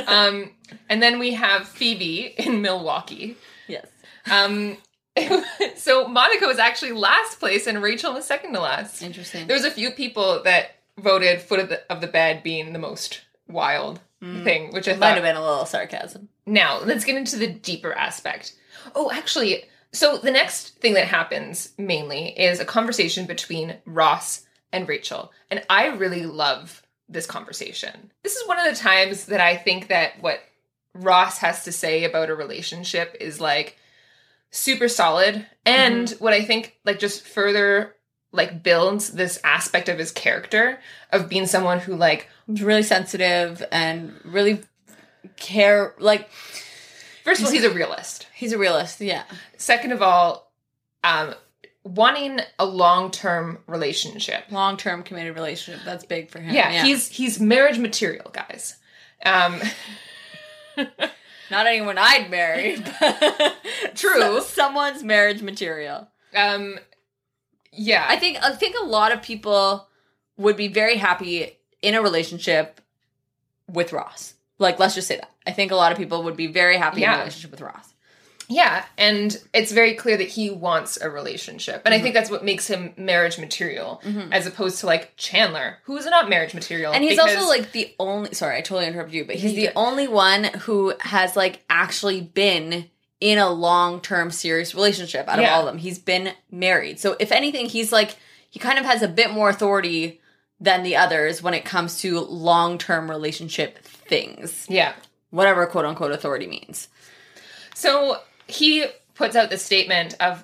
[SPEAKER 1] Um, and then we have Phoebe in Milwaukee.
[SPEAKER 2] yes.
[SPEAKER 1] Um, so Monica was actually last place and Rachel was second to last.
[SPEAKER 2] Interesting.
[SPEAKER 1] There was a few people that voted foot of the, of the bed being the most wild mm. thing, which I
[SPEAKER 2] Might
[SPEAKER 1] thought.
[SPEAKER 2] have been a little sarcasm.
[SPEAKER 1] Now let's get into the deeper aspect. Oh, actually, so the next thing that happens mainly is a conversation between Ross and Rachel, and I really love this conversation. This is one of the times that I think that what Ross has to say about a relationship is like super solid and what I think like just further like builds this aspect of his character of being someone who like
[SPEAKER 2] really sensitive and really care like
[SPEAKER 1] First of all, he's a realist.
[SPEAKER 2] he's a realist. Yeah.
[SPEAKER 1] Second of all, um, wanting a long term relationship.
[SPEAKER 2] Long term committed relationship. That's big for him.
[SPEAKER 1] Yeah, he's he's marriage material, guys. Um,
[SPEAKER 2] not anyone I'd marry. But
[SPEAKER 1] True.
[SPEAKER 2] so- someone's marriage material.
[SPEAKER 1] um, yeah,
[SPEAKER 2] I think I think a lot of people would be very happy in a relationship with Ross. Like, let's just say that. I think a lot of people would be very happy in a relationship with Ross.
[SPEAKER 1] Yeah, and it's very clear that he wants a relationship. And I think mm-hmm. that's what makes him marriage material mm-hmm. as opposed to like Chandler, who is not marriage material.
[SPEAKER 2] And he's also like the only sorry, I totally interrupted you, but he's
[SPEAKER 1] you
[SPEAKER 2] the only one who has like actually been in a long-term serious relationship out of
[SPEAKER 1] Yeah.
[SPEAKER 2] all of them. He's been married. So if anything, he's like he kind of has a bit more authority than the others when it comes to long-term relationship things.
[SPEAKER 1] Yeah.
[SPEAKER 2] Whatever quote unquote authority means.
[SPEAKER 1] So he puts out this statement of,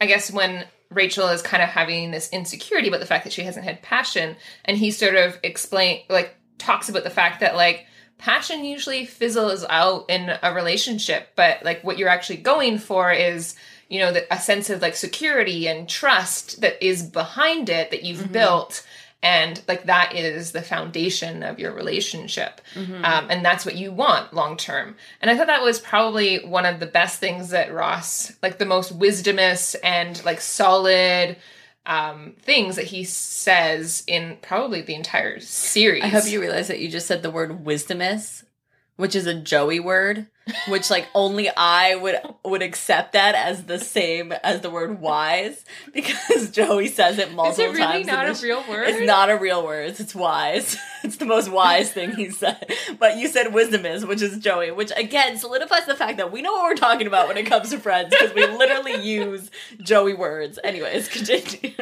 [SPEAKER 1] I guess, when Rachel is kind of having this insecurity about the fact that she hasn't had passion, and he sort of explain, like, talks about the fact that, like, passion usually fizzles out in a relationship, but, like, what you're actually going for is, you know, the, a sense of, like, security and trust that is behind it that you've mm-hmm. built. And like that is the foundation of your relationship. Um, and that's what you want long term. And I thought that was probably one of the best things that Ross, like the most wisdomous and like solid um, things that he says in probably the entire series.
[SPEAKER 2] I hope you realize that you just said the word wisdomous, which is a Joey word, which like only I would would accept that as the same as the word wise because Joey says it multiple
[SPEAKER 1] times. Is
[SPEAKER 2] it really
[SPEAKER 1] not a
[SPEAKER 2] sh-
[SPEAKER 1] real word?
[SPEAKER 2] It's not a real word. It's wise. It's the most wise thing he said. But you said wisdom is, which is Joey, which again solidifies the fact that we know what we're talking about when it comes to friends because we literally use Joey words. Anyways, continue.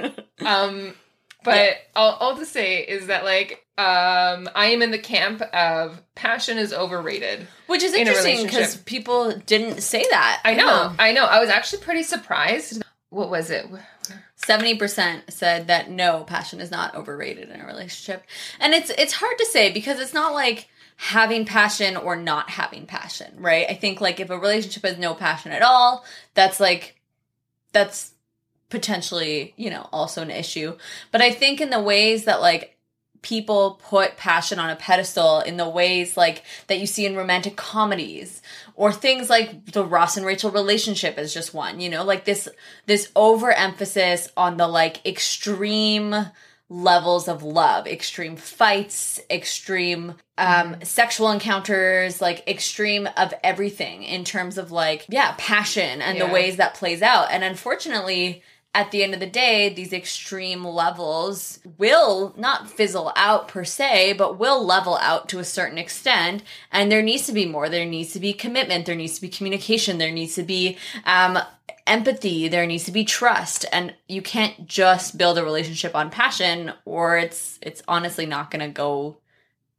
[SPEAKER 1] Um, but all, all to say is that like um, I am in the camp of passion is overrated.
[SPEAKER 2] Which is
[SPEAKER 1] in
[SPEAKER 2] interesting because people didn't say that.
[SPEAKER 1] I know,
[SPEAKER 2] Yeah.
[SPEAKER 1] I know. I was actually pretty surprised. What was it?
[SPEAKER 2] Seventy percent said that no, passion is not overrated in a relationship, and it's it's hard to say because it's not like having passion or not having passion, right? I think like if a relationship has no passion at all, that's like that's potentially you know also an issue. But I think in the ways that like people put passion on a pedestal in the ways like that you see in romantic comedies or things like the Ross and Rachel relationship is just one, you know, like this this overemphasis on the like extreme levels of love, extreme fights, extreme um sexual encounters, like extreme of everything in terms of like yeah, passion and the ways that plays out. And unfortunately, at the end of the day, these extreme levels will not fizzle out per se, but will level out to a certain extent. And there needs to be more. There needs to be commitment. There needs to be communication. There needs to be um, empathy. There needs to be trust. And you can't just build a relationship on passion, or it's it's honestly not going to go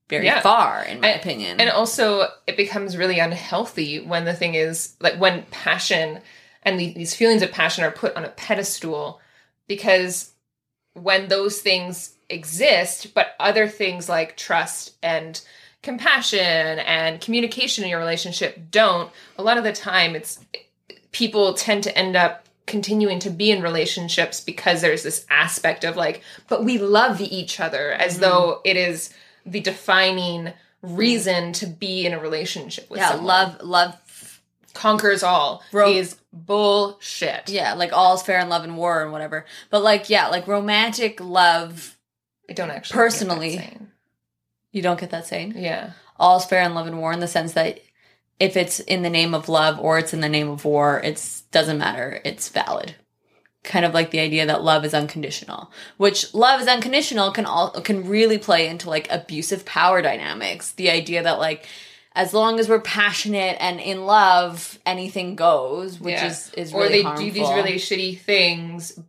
[SPEAKER 2] very
[SPEAKER 1] Yeah.
[SPEAKER 2] far, in my
[SPEAKER 1] And-
[SPEAKER 2] opinion.
[SPEAKER 1] And also, it becomes really unhealthy when the thing is like when passion and the, these feelings of passion are put on a pedestal because when those things exist, but other things like trust and compassion and communication in your relationship don't, a lot of the time it's people tend to end up continuing to be in relationships because there's this aspect of like, but we love each other as
[SPEAKER 2] Mm-hmm.
[SPEAKER 1] though it is the defining reason to be in a relationship with
[SPEAKER 2] yeah,
[SPEAKER 1] someone.
[SPEAKER 2] love, love.
[SPEAKER 1] Conquers all
[SPEAKER 2] Ro-
[SPEAKER 1] is bullshit.
[SPEAKER 2] Yeah, like all's fair in love and war and whatever. But like, yeah, like romantic love.
[SPEAKER 1] I don't actually
[SPEAKER 2] Personally.
[SPEAKER 1] get that.
[SPEAKER 2] You don't get that saying.
[SPEAKER 1] Yeah.
[SPEAKER 2] all's fair in love and war in the sense that if it's in the name of love or it's in the name of war, it doesn't matter. It's valid. Kind of like the idea that love is unconditional, which love is unconditional can all can really play into like abusive power dynamics. The idea that like as long as we're passionate and in love, anything goes, which
[SPEAKER 1] Yeah.
[SPEAKER 2] is is
[SPEAKER 1] or they
[SPEAKER 2] harmful.
[SPEAKER 1] do these really shitty things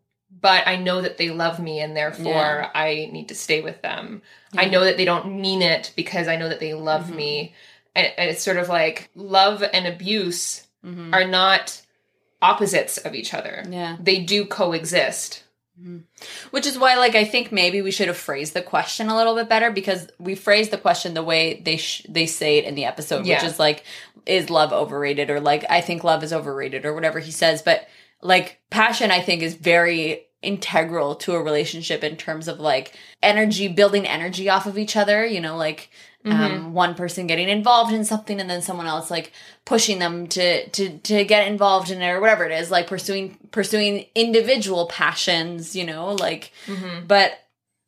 [SPEAKER 1] but i know that they love me and therefore
[SPEAKER 2] Yeah.
[SPEAKER 1] i need to stay with them i know that they don't mean it because i know that they love
[SPEAKER 2] Mhm.
[SPEAKER 1] me and, and it's sort of like love and abuse
[SPEAKER 2] Mhm.
[SPEAKER 1] are not opposites of each other
[SPEAKER 2] Yeah.
[SPEAKER 1] they do coexist Mm-hmm.
[SPEAKER 2] Which is why, like, I think maybe we should have phrased the question a little bit better because we phrased the question the way they sh- they say it in the episode,
[SPEAKER 1] Yeah.
[SPEAKER 2] which is like, "Is love overrated?" or like, "I think love is overrated," or whatever he says. But like, passion, I think, is very integral to a relationship in terms of like energy, building energy off of each other. You know, like um, one person getting involved in something and then someone else like pushing them to to to get involved in it or whatever it is like pursuing pursuing individual passions you know like but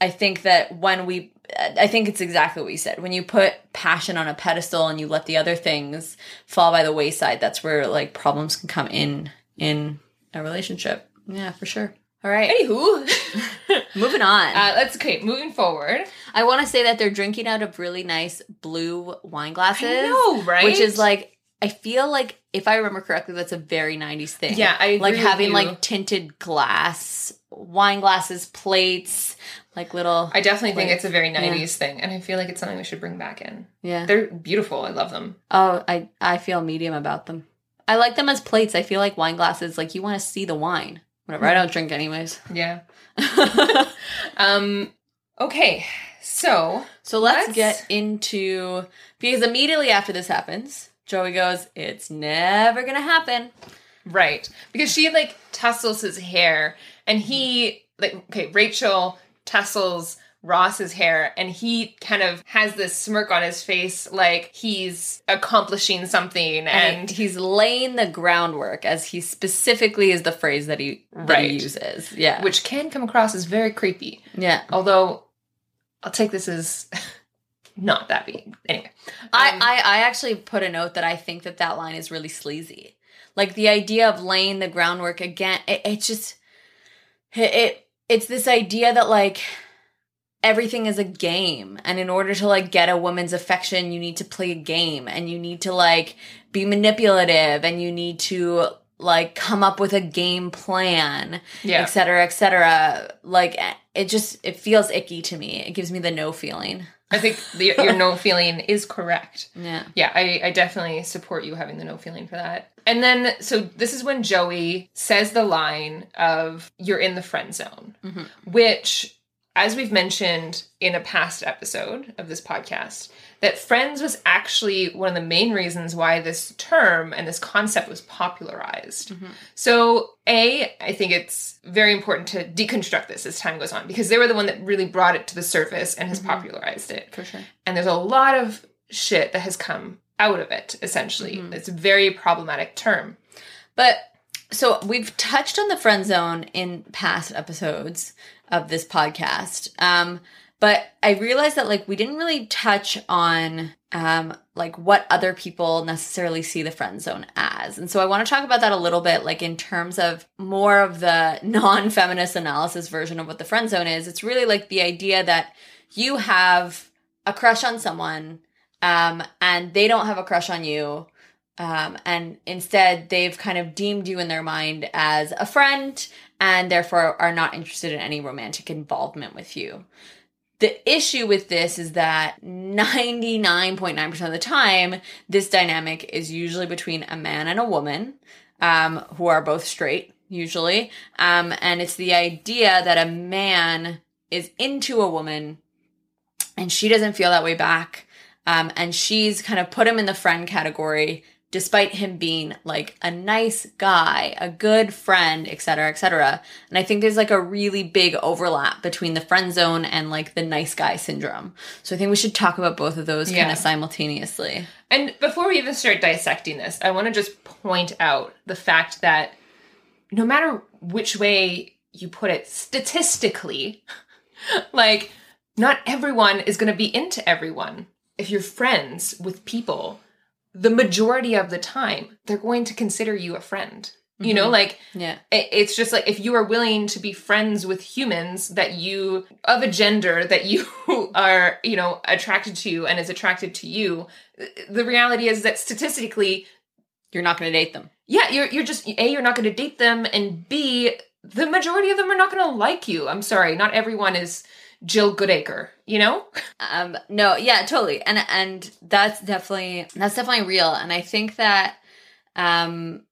[SPEAKER 2] i think that when we i think it's exactly what you said. When you put passion on a pedestal and you let the other things fall by the wayside that's where like problems can come in in a relationship. Yeah for sure all right
[SPEAKER 1] Anywho,
[SPEAKER 2] moving on
[SPEAKER 1] uh, let's okay. Moving forward,
[SPEAKER 2] I want to say that they're drinking out of really nice blue wine glasses.
[SPEAKER 1] I know, right?
[SPEAKER 2] Which is like, I feel like if I remember correctly, that's a very 90s thing.
[SPEAKER 1] Yeah, I
[SPEAKER 2] like having
[SPEAKER 1] you.
[SPEAKER 2] like tinted glass, wine glasses, plates, like little.
[SPEAKER 1] I definitely think it's a very
[SPEAKER 2] yeah.
[SPEAKER 1] '90s thing, and I feel like it's something we should bring back in.
[SPEAKER 2] yeah.
[SPEAKER 1] They're beautiful. I love them.
[SPEAKER 2] Oh, I I feel medium about them. I like them as plates. I feel like wine glasses, like you want to see the wine. Whatever. I don't drink anyways.
[SPEAKER 1] Yeah. Um. Okay. So
[SPEAKER 2] So let's,
[SPEAKER 1] Let's-
[SPEAKER 2] get into because immediately after this happens, Joey goes, "It's never gonna happen."
[SPEAKER 1] Right. Because she like tussles his hair and he like okay, Rachel tussles Ross's hair and he kind of has this smirk on his face like he's accomplishing something
[SPEAKER 2] and
[SPEAKER 1] and
[SPEAKER 2] he's laying the groundwork as he specifically is the phrase that he that
[SPEAKER 1] Right.
[SPEAKER 2] he uses. Yeah,
[SPEAKER 1] which can come across as very creepy.
[SPEAKER 2] yeah.
[SPEAKER 1] Although I'll take this as not that big. Anyway.
[SPEAKER 2] I,
[SPEAKER 1] Um,
[SPEAKER 2] I I actually put a note that I think that that line is really sleazy. Like the idea of laying the groundwork again. It, it just it, it it's this idea that like everything is a game and in order to like get a woman's affection you need to play a game and you need to like be manipulative and you need to like come up with a game plan
[SPEAKER 1] Yeah.
[SPEAKER 2] et cetera, et cetera. Like it just it feels icky to me. It gives me the no feeling.
[SPEAKER 1] I think the, your no feeling is correct.
[SPEAKER 2] Yeah.
[SPEAKER 1] Yeah, I, I definitely support you having the no feeling for that. And then, so this is when Joey says the line of, you're in the friend zone,
[SPEAKER 2] Mhm.
[SPEAKER 1] which, as we've mentioned in a past episode of this podcast, that friends was actually one of the main reasons why this term and this concept was popularized. Mm-hmm. So, A, I think it's very important to deconstruct this as time goes on because they were the one that really brought it to the surface and has mm-hmm. popularized it.
[SPEAKER 2] For sure.
[SPEAKER 1] and there's a lot of shit that has come out of it essentially. Mm-hmm. It's a very problematic term.
[SPEAKER 2] But so we've touched on the friend zone in past episodes of this podcast. Um, but I realized that like we didn't really touch on um like what other people necessarily see the friend zone as. And so I want to talk about that a little bit like in terms of more of the non-feminist analysis version of what the friend zone is. It's really like the idea that you have a crush on someone um and they don't have a crush on you um, and instead they've kind of deemed you in their mind as a friend and therefore are not interested in any romantic involvement with you. The issue with this is that 99.9% of the time, this dynamic is usually between a man and a woman um, who are both straight, usually. Um, and it's the idea that a man is into a woman and she doesn't feel that way back. Um, and she's kind of put him in the friend category despite him being like a nice guy, a good friend, et cetera, et cetera. And I think there's like a really big overlap between the friend zone and like the nice guy syndrome. So I think we should talk about both of those kind of simultaneously.
[SPEAKER 1] and before we even start dissecting this i want to just point out the fact that no matter which way you put it statistically like not everyone is going to be into everyone if you're friends with people the majority of the time they're going to consider you a friend you know mm-hmm. like
[SPEAKER 2] Yeah.
[SPEAKER 1] it- it's just like if you are willing to be friends with humans that you of a gender that you are you know attracted to and is attracted to you the reality is that statistically
[SPEAKER 2] You're not going to date them.
[SPEAKER 1] yeah you're you're just a you're not going to date them and b the majority of them are not going to like you i'm sorry not everyone is jill goodacre you know
[SPEAKER 2] Um, no, yeah, totally. And, and that's definitely, that's definitely real. And I think that, um,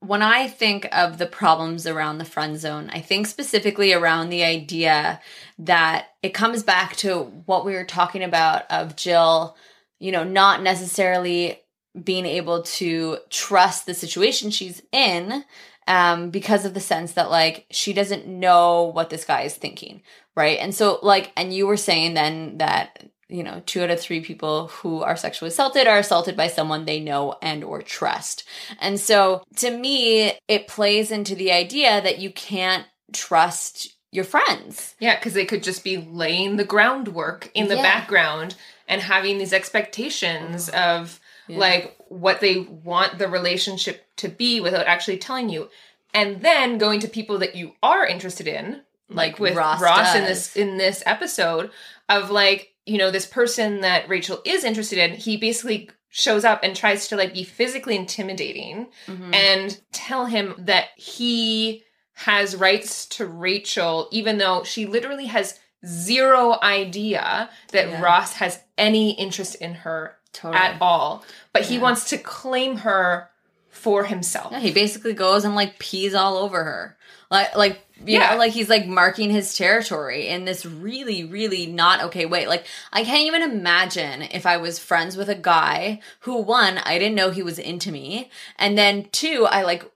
[SPEAKER 2] when I think of the problems around the friend zone, I think specifically around the idea that it comes back to what we were talking about of Jill, you know, not necessarily being able to trust the situation she's in um, because of the sense that like she doesn't know what this guy is thinking, right? And so like, and you were saying then that you know two out of three people who are sexually assaulted are assaulted by someone they know and or trust and so to me it plays into the idea that you can't trust your friends
[SPEAKER 1] Yeah, because they could just be laying the groundwork in the
[SPEAKER 2] Yeah.
[SPEAKER 1] background and having these expectations of
[SPEAKER 2] Yeah.
[SPEAKER 1] like what they want the relationship to be without actually telling you. And then going to people that you are interested in, like, with
[SPEAKER 2] Ross
[SPEAKER 1] Ross, in this in this episode of like, you know, this person that Rachel is interested in, he basically shows up and tries to like be physically intimidating
[SPEAKER 2] Mhm.
[SPEAKER 1] and tell him that he has rights to Rachel, even though she literally has zero idea that
[SPEAKER 2] Yeah.
[SPEAKER 1] Ross has any interest in her
[SPEAKER 2] totally
[SPEAKER 1] at all. But he wants to claim her for himself.
[SPEAKER 2] Yeah, he basically goes and like pees all over her. Like like you
[SPEAKER 1] Yeah.
[SPEAKER 2] know, like he's like marking his territory in this really, really not okay way. Like I can't even imagine if I was friends with a guy who one, I didn't know he was into me, and then two, I like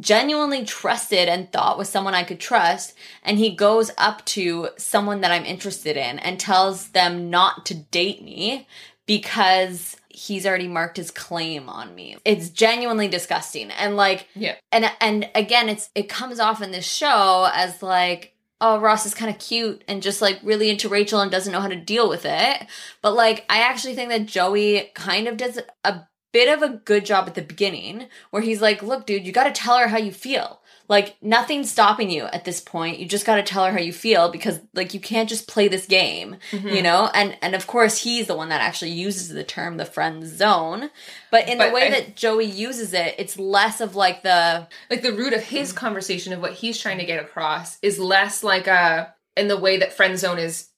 [SPEAKER 2] genuinely trusted and thought was someone I could trust, and he goes up to someone that I'm interested in and tells them not to date me because he's already marked his claim on me. It's genuinely disgusting. And like
[SPEAKER 1] Yeah.
[SPEAKER 2] and and again it's it comes off in this show as like oh Ross is kind of cute and just like really into Rachel and doesn't know how to deal with it. But like I actually think that Joey kind of does a bit of a good job at the beginning where he's like, "Look, dude, you got to tell her how you feel." Like nothing's stopping you at this point. You just got to tell her how you feel because like you can't just play this game,
[SPEAKER 1] Mm-hmm.
[SPEAKER 2] you know? And and of course he's the one that actually uses the term the friend zone. But in the way
[SPEAKER 1] I-
[SPEAKER 2] that Joey uses it, it's less of like the
[SPEAKER 1] Like the root of his conversation of what he's trying to get across is less like a in the way that friend zone is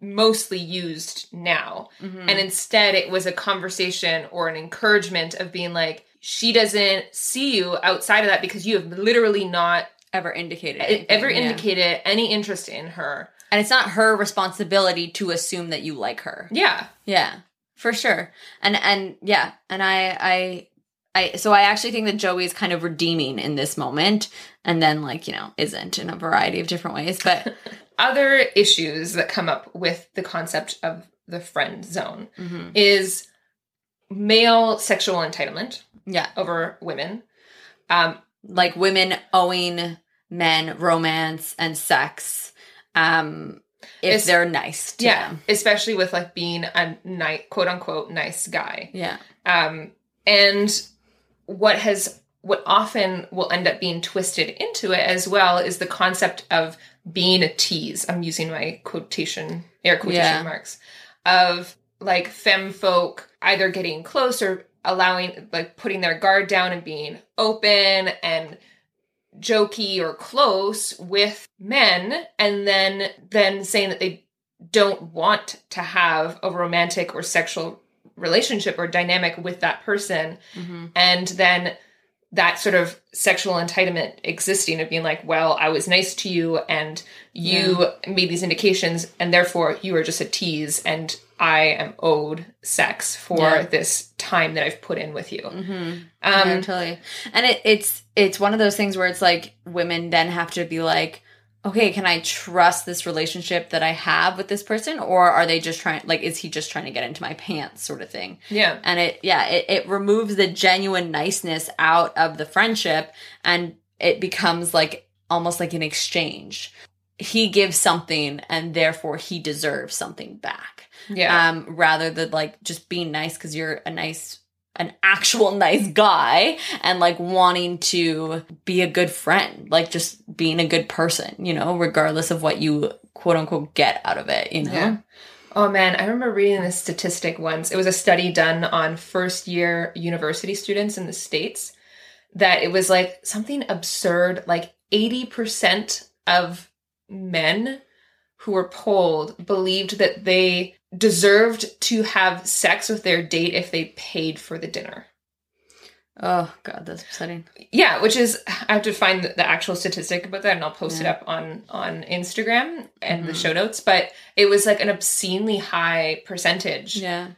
[SPEAKER 1] mostly used now.
[SPEAKER 2] Mm-hmm.
[SPEAKER 1] And instead it was a conversation or an encouragement of being like she doesn't see you outside of that because you have literally not
[SPEAKER 2] ever indicated anything,
[SPEAKER 1] ever
[SPEAKER 2] yeah.
[SPEAKER 1] indicated any interest in her.
[SPEAKER 2] and it's not her responsibility to assume that you like her
[SPEAKER 1] Yeah.
[SPEAKER 2] yeah for sure and and yeah and i i I, so I actually think that Joey is kind of redeeming in this moment, and then like you know isn't in a variety of different ways. But
[SPEAKER 1] Other issues that come up with the concept of the friend zone
[SPEAKER 2] Mhm.
[SPEAKER 1] is male sexual entitlement
[SPEAKER 2] yeah,
[SPEAKER 1] over women. Um,
[SPEAKER 2] like women owing men romance and sex, um, if
[SPEAKER 1] It's-
[SPEAKER 2] they're nice to
[SPEAKER 1] yeah,
[SPEAKER 2] them.
[SPEAKER 1] especially with like being a nice, quote unquote, nice guy.
[SPEAKER 2] Yeah,
[SPEAKER 1] Um, and what has what often will end up being twisted into it as well is the concept of being a tease. I'm using my quotation air quotation
[SPEAKER 2] Yeah.
[SPEAKER 1] marks of like femme folk either getting close or allowing like putting their guard down and being open and jokey or close with men and then then saying that they don't want to have a romantic or sexual relationship or dynamic with that person.
[SPEAKER 2] Hmm
[SPEAKER 1] and then that sort of sexual entitlement existing of being like well i was nice to you and you made these indications and therefore you are just a tease and i am owed sex for
[SPEAKER 2] Yeah.
[SPEAKER 1] this time that i've put in with you
[SPEAKER 2] hmm
[SPEAKER 1] um
[SPEAKER 2] yeah, totally. And it, it's it's one of those things where it's like women then have to be like, okay, can I trust this relationship that I have with this person, or are they just trying? Like, is he just trying to get into my pants, sort of thing?
[SPEAKER 1] yeah
[SPEAKER 2] And it, yeah, it, it removes the genuine niceness out of the friendship, and it becomes like almost like an exchange. He gives something, and therefore he deserves something back
[SPEAKER 1] yeah
[SPEAKER 2] um, rather than like just being nice because you're a nice, an actual nice guy and like wanting to be a good friend, like just being a good person, you know, regardless of what you quote unquote get out of it, you know?
[SPEAKER 1] Yeah. Oh man, I remember reading this statistic once. It was a study done on first year university students in the States that it was like something absurd, like 80% of men who were polled believed that they deserved to have sex with their date if they paid for the dinner.
[SPEAKER 2] Oh god, that's upsetting.
[SPEAKER 1] Yeah, which is I have to find the, the actual statistic about that, and I'll post
[SPEAKER 2] Yeah.
[SPEAKER 1] it up on on Instagram and the
[SPEAKER 2] Mhm.
[SPEAKER 1] show notes. But it was like an obscenely high percentage,
[SPEAKER 2] Yeah.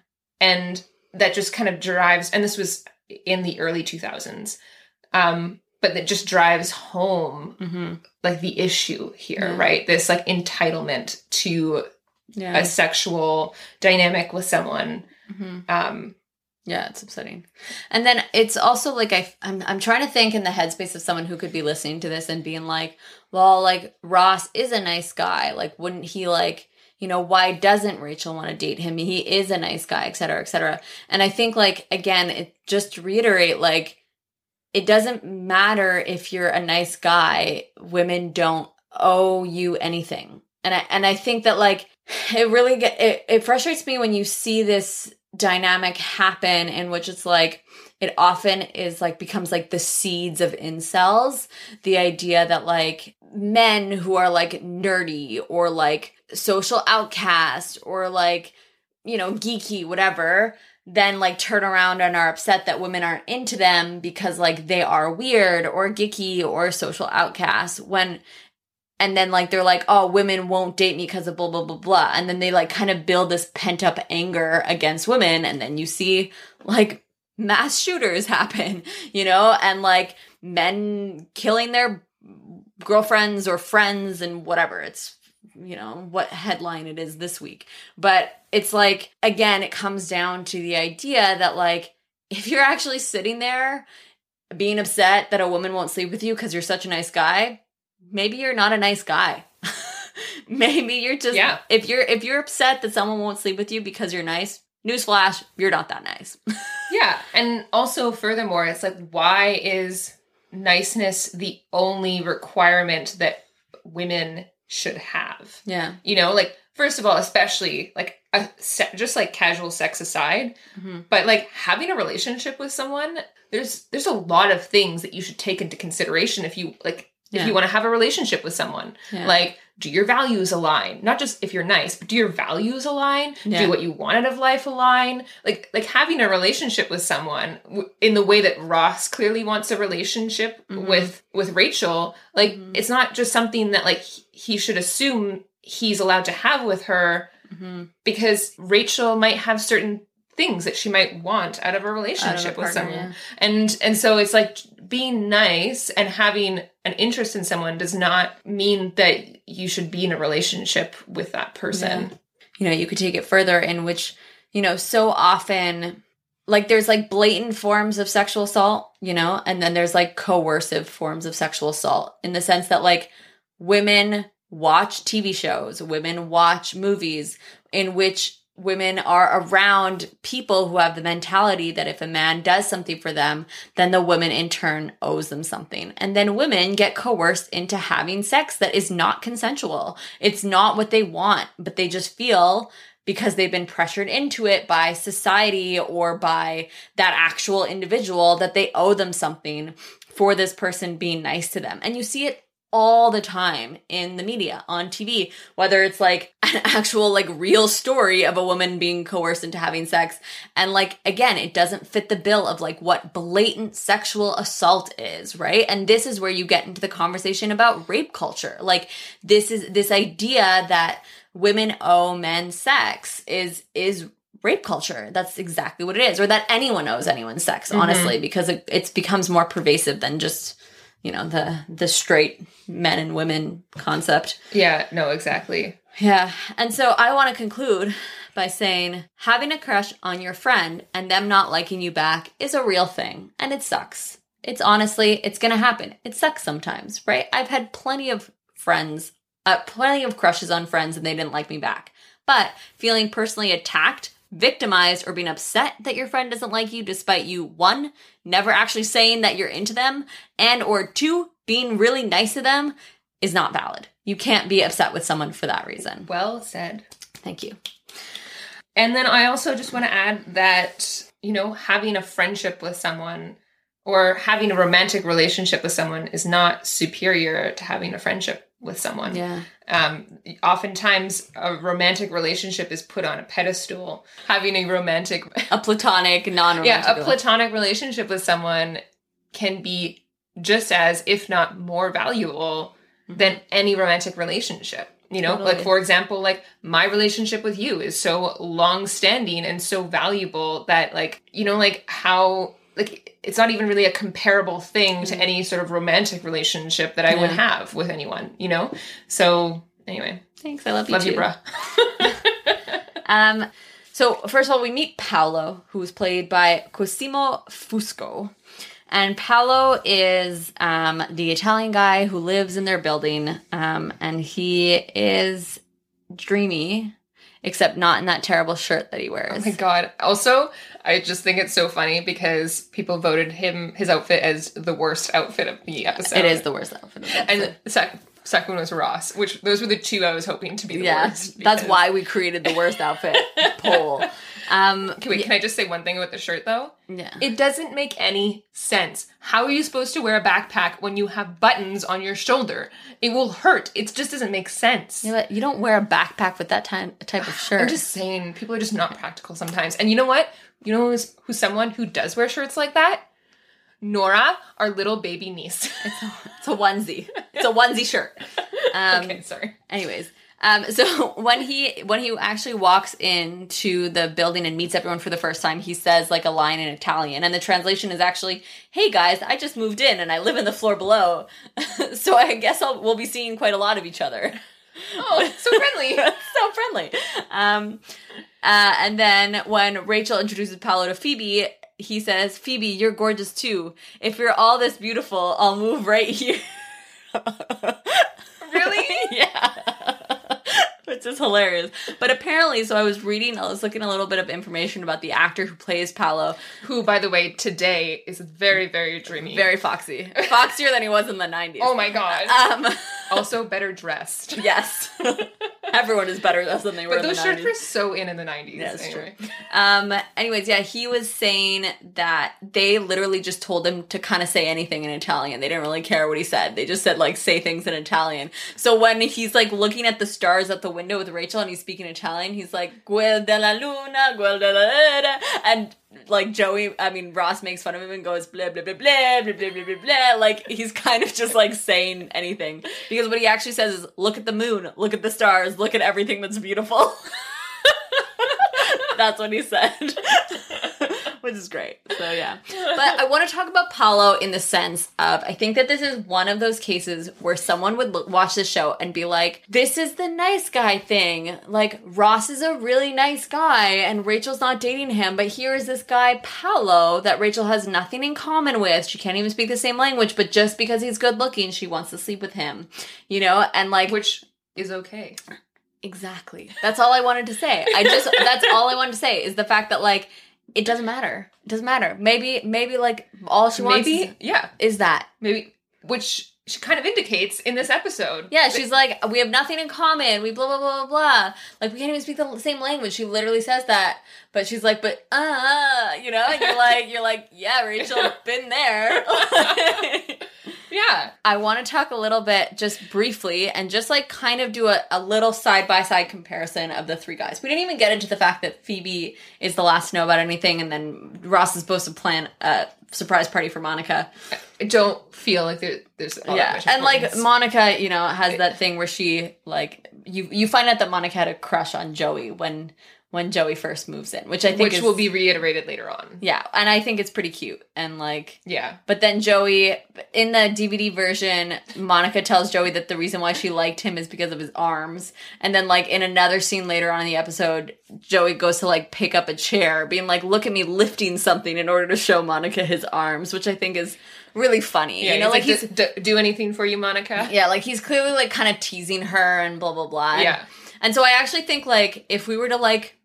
[SPEAKER 1] and that just kind of drives. And this was in the early two thousands, um, but that just drives home
[SPEAKER 2] Mm-hmm.
[SPEAKER 1] like the issue here,
[SPEAKER 2] Yeah.
[SPEAKER 1] right? This like entitlement to
[SPEAKER 2] Yeah.
[SPEAKER 1] a sexual dynamic with someone.
[SPEAKER 2] Mhm.
[SPEAKER 1] Um,
[SPEAKER 2] Yeah, it's upsetting. And then it's also like I I'm I'm trying to think in the headspace of someone who could be listening to this and being like, well, like Ross is a nice guy. Like wouldn't he like, you know, why doesn't Rachel want to date him? He is a nice guy, et cetera, et cetera. And I think like again, it just to reiterate, like it doesn't matter if you're a nice guy, women don't owe you anything. And I and I think that like it really get it, it frustrates me when you see this dynamic happen in which it's like it often is like becomes like the seeds of incels. The idea that like men who are like nerdy or like social outcast or like you know geeky whatever then like turn around and are upset that women aren't into them because like they are weird or geeky or social outcasts when and then like they're like oh women won't date me because of blah blah blah blah. And then they like kind of build this pent up anger against women. And then you see like mass shooters happen you know? And like men killing their girlfriends or friends and whatever. It's you know what headline it is this week. But it's like again it comes down to the idea that like if you're actually sitting there being upset that a woman won't sleep with you because you're such a nice guy maybe you're not a nice guy maybe you're just
[SPEAKER 1] Yeah.
[SPEAKER 2] if you're if you're upset that someone won't sleep with you because you're nice newsflash you're not that nice
[SPEAKER 1] Yeah, and also furthermore, it's like why is niceness the only requirement that women should have?
[SPEAKER 2] yeah
[SPEAKER 1] You know, like first of all, especially like a, just like casual sex aside,
[SPEAKER 2] Mhm.
[SPEAKER 1] but like having a relationship with someone, there's there's a lot of things that you should take into consideration if you like if you want to have a relationship with someone.
[SPEAKER 2] Yeah.
[SPEAKER 1] Like do your values align? Not just if you're nice, but do your values align?
[SPEAKER 2] Yeah.
[SPEAKER 1] Do what you want out of life align? Like like having a relationship with someone w- in the way that Ross clearly wants a relationship
[SPEAKER 2] Mhm.
[SPEAKER 1] with with Rachel, like
[SPEAKER 2] Mhm.
[SPEAKER 1] it's not just something that like he- should assume he's allowed to have with her
[SPEAKER 2] Mhm.
[SPEAKER 1] because Rachel might have certain things that she might want out of a
[SPEAKER 2] Out of a
[SPEAKER 1] relationship with
[SPEAKER 2] partner,
[SPEAKER 1] someone. And and so it's like being nice and having an interest in someone does not mean that you should be in a relationship with that person.
[SPEAKER 2] you know, you could take it further in which, you know, so often like there's like blatant forms of sexual assault, you know, and then there's like coercive forms of sexual assault in the sense that like women watch TV shows, women watch movies in which women are around people who have the mentality that if a man does something for them, then the woman in turn owes them something. And then women get coerced into having sex that is not consensual. It's not what they want, but they just feel because they've been pressured into it by society or by that actual individual that they owe them something for this person being nice to them. And you see it all the time in the media on TV, whether it's like an actual like real story of a woman being coerced into having sex and like again, it doesn't fit the bill of like what blatant sexual assault is, right? And this is where you get into the conversation about rape culture. Like this is this idea that women owe men sex is is rape culture. That's exactly what it is. Or that anyone owes anyone sex, mm-hmm. honestly, because it it's becomes more pervasive than just you know the the straight men and women concept.
[SPEAKER 1] Yeah, no, exactly.
[SPEAKER 2] yeah and so i want to conclude by saying having a crush on your friend and them not liking you back is a real thing and it sucks. It's honestly it's gonna happen. It sucks sometimes right? I've had plenty of friends uh, plenty of crushes on friends and they didn't like me back. But feeling personally attacked victimized or being upset that your friend doesn't like you despite you one never actually saying that you're into them and or two being really nice to them is not valid. You can't be upset with someone for that reason.
[SPEAKER 1] Well said.
[SPEAKER 2] thank you.
[SPEAKER 1] And then I also just want to add that, you know, having a friendship with someone or having a romantic relationship with someone is not superior to having a friendship with someone.
[SPEAKER 2] Yeah.
[SPEAKER 1] Um, oftentimes, a romantic relationship is put on a pedestal. Having a romantic,
[SPEAKER 2] A platonic, non
[SPEAKER 1] yeah, a platonic relationship with someone can be just as, if not more valuable than any romantic relationship. You know,
[SPEAKER 2] Totally.
[SPEAKER 1] like for example, like my relationship with you is so long standing and so valuable that, like, you know, like how, like, it's not even really a comparable thing to any sort of romantic relationship that I would
[SPEAKER 2] Mm-hmm.
[SPEAKER 1] Have with anyone, you know? So, anyway,
[SPEAKER 2] Thanks. I love you
[SPEAKER 1] love
[SPEAKER 2] too.
[SPEAKER 1] you, bruh.
[SPEAKER 2] Um, so first of all, we meet Paolo, who's played by Cosimo Fusco. And Paolo is um, the Italian guy who lives in their building, um, and he is dreamy, except not in that terrible shirt that he wears.
[SPEAKER 1] Oh my god. Also, I just think it's so funny because people voted him his outfit as the worst outfit of the episode.
[SPEAKER 2] it is the worst outfit. Of the episode.
[SPEAKER 1] And the sec- second one was Ross, which those were the two I was hoping to be the
[SPEAKER 2] yeah,
[SPEAKER 1] worst.
[SPEAKER 2] that's why we created the worst outfit poll. Um,
[SPEAKER 1] Okay, wait, can I just say one thing about the shirt though?
[SPEAKER 2] yeah.
[SPEAKER 1] It doesn't make any sense. How are you supposed to wear a backpack when you have buttons on your shoulder? It will hurt. It just doesn't make sense.
[SPEAKER 2] You know what? You don't wear a backpack with that time, type of shirt.
[SPEAKER 1] I'm just saying, people are just not practical sometimes. And you know what? You know who's, who's someone who does wear shirts like that? Nora, our little baby niece.
[SPEAKER 2] It's a onesie. It's a onesie shirt. Um,
[SPEAKER 1] okay, sorry.
[SPEAKER 2] Anyways, um, so when he when he actually walks into the building and meets everyone for the first time, he says like a line in Italian, and the translation is actually, "Hey guys, I just moved in and I live in the floor below, so I guess I'll, we'll be seeing quite a lot of each other."
[SPEAKER 1] Oh, so friendly.
[SPEAKER 2] so friendly. Um, uh, and then when Rachel introduces Paolo to Phoebe, he says, "Phoebe, you're gorgeous too. If you're all this beautiful, I'll move right here."
[SPEAKER 1] really?
[SPEAKER 2] Which is hilarious. But apparently, so I was reading, I was looking a little bit of information about the actor who plays Paolo.
[SPEAKER 1] Who, by the way, today is very, very dreamy.
[SPEAKER 2] Very foxy. Foxier than he was in the 90s.
[SPEAKER 1] Oh my god.
[SPEAKER 2] Um,
[SPEAKER 1] also better dressed.
[SPEAKER 2] yes. Everyone is better dressed than they were
[SPEAKER 1] But those
[SPEAKER 2] the
[SPEAKER 1] shirts
[SPEAKER 2] 90s.
[SPEAKER 1] were so in in the 90s.
[SPEAKER 2] Yeah, that's
[SPEAKER 1] anyway.
[SPEAKER 2] Um, anyways, yeah, he was saying that they literally just told him to kind of say anything in Italian. They didn't really care what he said. They just said like say things in Italian. So when he's like looking at the stars at the window with Rachel and he's speaking Italian, he's like "Guel della luna, guel della era," and like Joey, I mean Ross makes fun of him and goes blah blah blah blah blah blah blah blah blah. Like he's kind of just like saying anything because what he actually says is look at the moon, look at the stars, look at everything that's beautiful. That's what he said. Which is great. So yeah. But I want to talk about Paolo in the sense of I think that this is one of those cases where someone would watch the show and be like, "This is the nice guy thing. Like Ross is a really nice guy and Rachel's not dating him, but here is this guy Paolo that Rachel has nothing in common with. She can't even speak the same language, but just because he's good looking, she wants to sleep with him." You know? And like
[SPEAKER 1] Which is okay.
[SPEAKER 2] Exactly. That's all I wanted to say. I just that's all I wanted to say is the fact that like it doesn't matter. It doesn't matter. Maybe maybe like all she wants
[SPEAKER 1] Maybe, yeah.
[SPEAKER 2] is that.
[SPEAKER 1] Maybe, which she kind of indicates in this episode.
[SPEAKER 2] Yeah, she's like we have nothing in common. We blah blah blah blah blah. Like we can't even speak the same language. She literally says that. But she's like, but uh, you know, and you're like you're like, yeah, Rachel, been there.
[SPEAKER 1] Yeah.
[SPEAKER 2] I want to talk a little bit just briefly and just like kind of do a, a little side by side comparison of the three guys. We didn't even get into the fact that Phoebe is the last to know about anything, and then Ross is supposed to plan a surprise party for Monica.
[SPEAKER 1] I don't feel like there, there's
[SPEAKER 2] yeah, and like. Monica, you know, has that thing where she like you you find out that Monica had a crush on Joey when when Joey first moves in, which I think
[SPEAKER 1] which
[SPEAKER 2] is,
[SPEAKER 1] will be reiterated later on.
[SPEAKER 2] yeah, and I think it's pretty cute and like
[SPEAKER 1] Yeah.
[SPEAKER 2] but then Joey, in the DVD version, Monica tells Joey that the reason why she liked him is because of his arms. And then, like, in another scene later on in the episode, Joey goes to, like, pick up a chair, being like, look at me lifting something in order to show Monica his arms, which I think is really funny.
[SPEAKER 1] Yeah,
[SPEAKER 2] you know, like,
[SPEAKER 1] he's
[SPEAKER 2] he's.
[SPEAKER 1] "D- do anything for you, Monica.
[SPEAKER 2] Yeah, like he's clearly like kind of teasing her and blah blah blah. And-
[SPEAKER 1] Yeah.
[SPEAKER 2] And so I actually think like if we were to like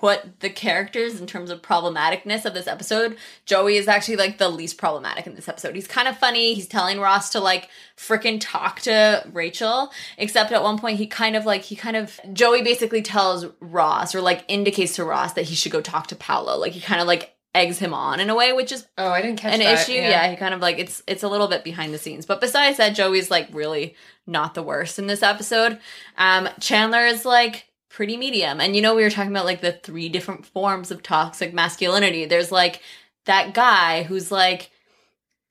[SPEAKER 2] put the characters in terms of problematicness of this episode, Joey is actually like the least problematic in this episode. He's kind of funny. He's telling Ross to like freaking talk to Rachel, except at one point he kind of like he kind of Joey basically tells Ross or like indicates to Ross that he should go talk to Paolo. Like he kind of like eggs him on in a way, which is
[SPEAKER 1] Oh, I didn't catch
[SPEAKER 2] an
[SPEAKER 1] that.
[SPEAKER 2] issue. Yeah. he kind of like it's it's a little bit behind the scenes. But besides that, Joey's like really not the worst in this episode. Um, Chandler is like pretty medium. And you know, we were talking about like the three different forms of toxic masculinity. There's like that guy who's like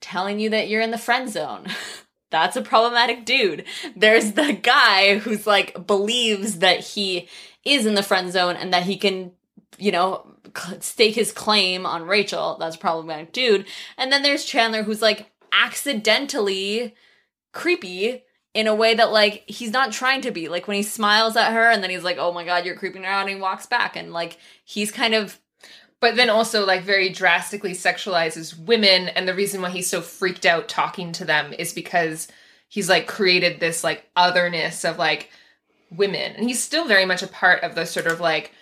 [SPEAKER 2] telling you that you're in the friend zone. That's a problematic dude. There's the guy who's like believes that he is in the friend zone and that he can, you know, stake his claim on Rachel. That's a problematic dude. And then there's Chandler who's like accidentally creepy in a way that like he's not trying to be. Like when he smiles at her and then he's like, "Oh my god, you're creeping her out," and he walks back and like he's kind of
[SPEAKER 1] But then also like very drastically sexualizes women and the reason why he's so freaked out talking to them is because he's like created this like otherness of like women. And he's still very much a part of the sort of like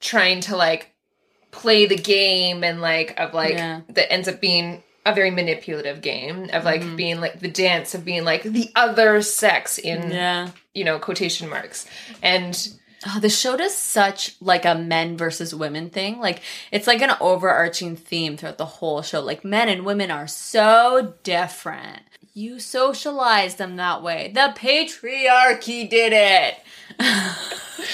[SPEAKER 1] trying to like play the game and like of like
[SPEAKER 2] Yeah.
[SPEAKER 1] that ends up being a very manipulative game of like
[SPEAKER 2] Mhm.
[SPEAKER 1] being like the dance of being like the other sex in
[SPEAKER 2] yeah.
[SPEAKER 1] you know quotation marks and
[SPEAKER 2] Oh, the show does such like a men versus women thing. Like it's like an overarching theme throughout the whole show. Like men and women are so different. You socialize them that way. The patriarchy did it.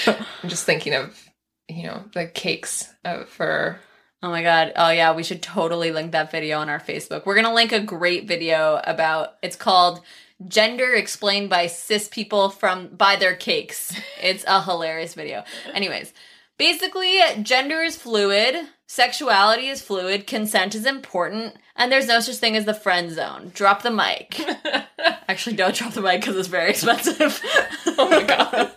[SPEAKER 1] i'm just thinking of you know the cakes uh, for
[SPEAKER 2] Oh my god. Oh yeah, we should totally link that video on our Facebook. We're going to link a great video about it's called Gender Explained by Cis People from by their cakes. It's a hilarious video. Anyways, basically gender is fluid, sexuality is fluid, consent is important, and there's no such thing as the friend zone. Drop the mic. Actually, don't drop the mic cuz it's very expensive.
[SPEAKER 1] oh my god